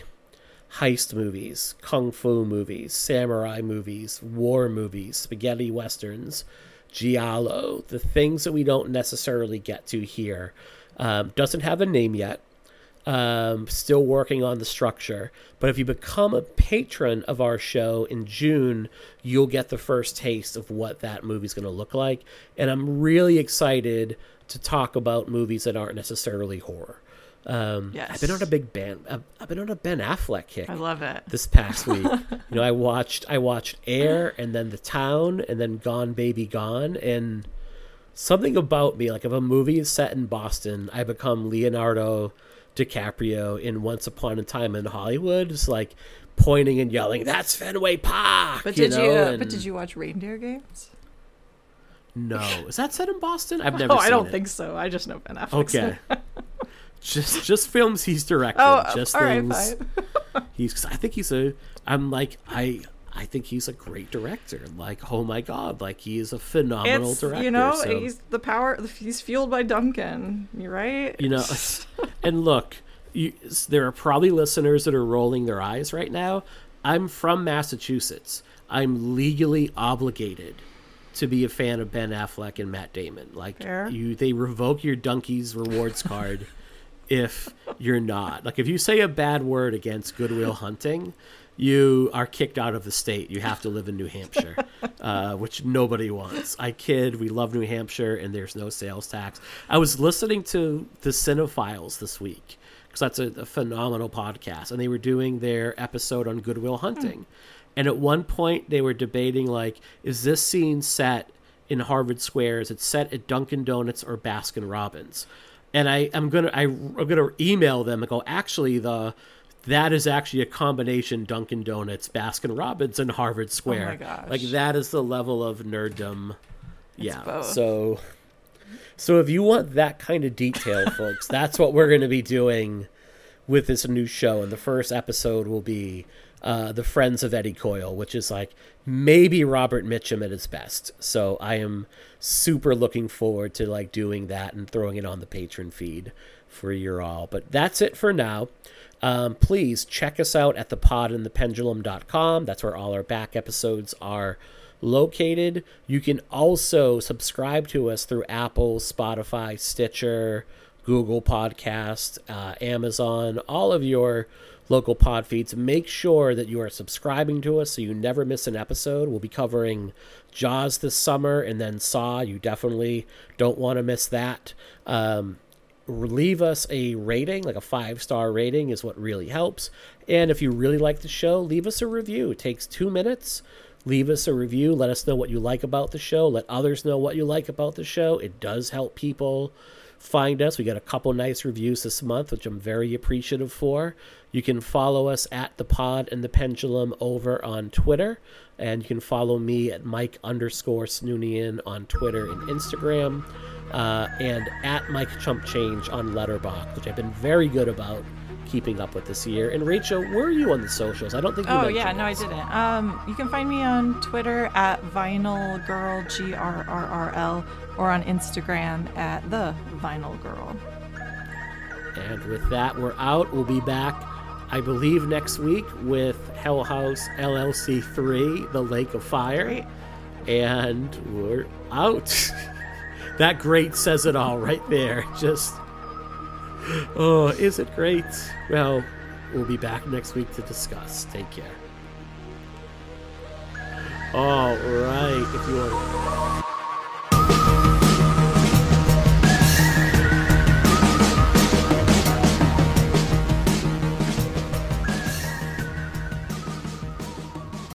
heist movies, kung fu movies, samurai movies, war movies, spaghetti westerns, giallo, the things that we don't necessarily get to here. Um, doesn't have a name yet. Um, still working on the structure. But if you become a patron of our show in June, you'll get the first taste of what that movie's going to look like. And I'm really excited to talk about movies that aren't necessarily horror. Um, I've been on a big Ben. I've, I've been on a Ben Affleck kick I love it. this past week. you know, I watched I watched Air and then The Town and then Gone Baby Gone and something about me like if a movie is set in Boston, I become Leonardo DiCaprio in Once Upon a Time in Hollywood. It's like pointing and yelling, "That's Fenway Park!" But you did know? you? Uh, and- but did you watch Reindeer Games? No, is that set in Boston? I've never. Oh, I don't it. think so. I just know Ben Affleck. Okay. just just films he's directed. Oh, just all right, things. fine. he's i think he's a i'm like i i think he's a great director like oh my god like he is a phenomenal It's director you know so, he's the power. He's fueled by Dunkin'. You're right. you know and look you, there are probably listeners that are rolling their eyes right now i'm from massachusetts i'm legally obligated to be a fan of ben affleck and matt damon like Fair. you they revoke your Dunkin's rewards card if you're not. Like if you say a bad word against Good Will Hunting, you are kicked out of the state. You have to live in New Hampshire, uh, which nobody wants. I kid. We love New Hampshire, and there's no sales tax. I was listening to the Cinephiles this week because that's a, a phenomenal podcast, and they were doing their episode on Good Will Hunting. And at one point, they were debating like, is this scene set in Harvard Square? Is it set at Dunkin' Donuts or Baskin Robbins? and I I'm gonna I, I'm gonna email them and go actually the that is actually a combination Dunkin' Donuts, Baskin Robbins, and Harvard Square. gosh. Like that is the level of nerddom. Yeah. both. So so if you want that kind of detail, folks, that's what we're gonna be doing with this new show. And the first episode will be uh, the Friends of Eddie Coyle, which is like maybe Robert Mitchum at his best. So I am super looking forward to like doing that and throwing it on the Patreon feed for you all. But that's it for now. Um, please check us out at thepodandthependulum.com. That's where all our back episodes are located. You can also subscribe to us through Apple, Spotify, Stitcher, Google Podcast, uh, Amazon, all of your local pod feeds. Make sure that you are subscribing to us so you never miss an episode. We'll be covering Jaws this summer and then Saw. You definitely don't want to miss that. Um, leave us a rating, like a five star rating, is what really helps. And if you really like the show, leave us a review. It takes two minutes. Leave us a review. Let us know what you like about the show. Let others know what you like about the show. It does help people find us. We got a couple nice reviews this month, which I'm very appreciative for. You can follow us at the Pod and the Pendulum over on Twitter, and you can follow me at Mike underscore Snoonian on Twitter and Instagram, uh, and at Mike Chump Change on Letterboxd, which I've been very good about keeping up with this year. And Rachel, where are you on the socials? I don't think. You oh yeah, no, I didn't. Um, you can find me on Twitter at Vinyl Girl G R R R L or on Instagram at the Vinyl Girl. And with that, we're out. We'll be back, I believe, next week with Hell House LLC 3, The Lake of Fire. Great. And we're out. that great says it all right there. Just, oh, is it great? Well, we'll be back next week to discuss. Take care. All right. If you want.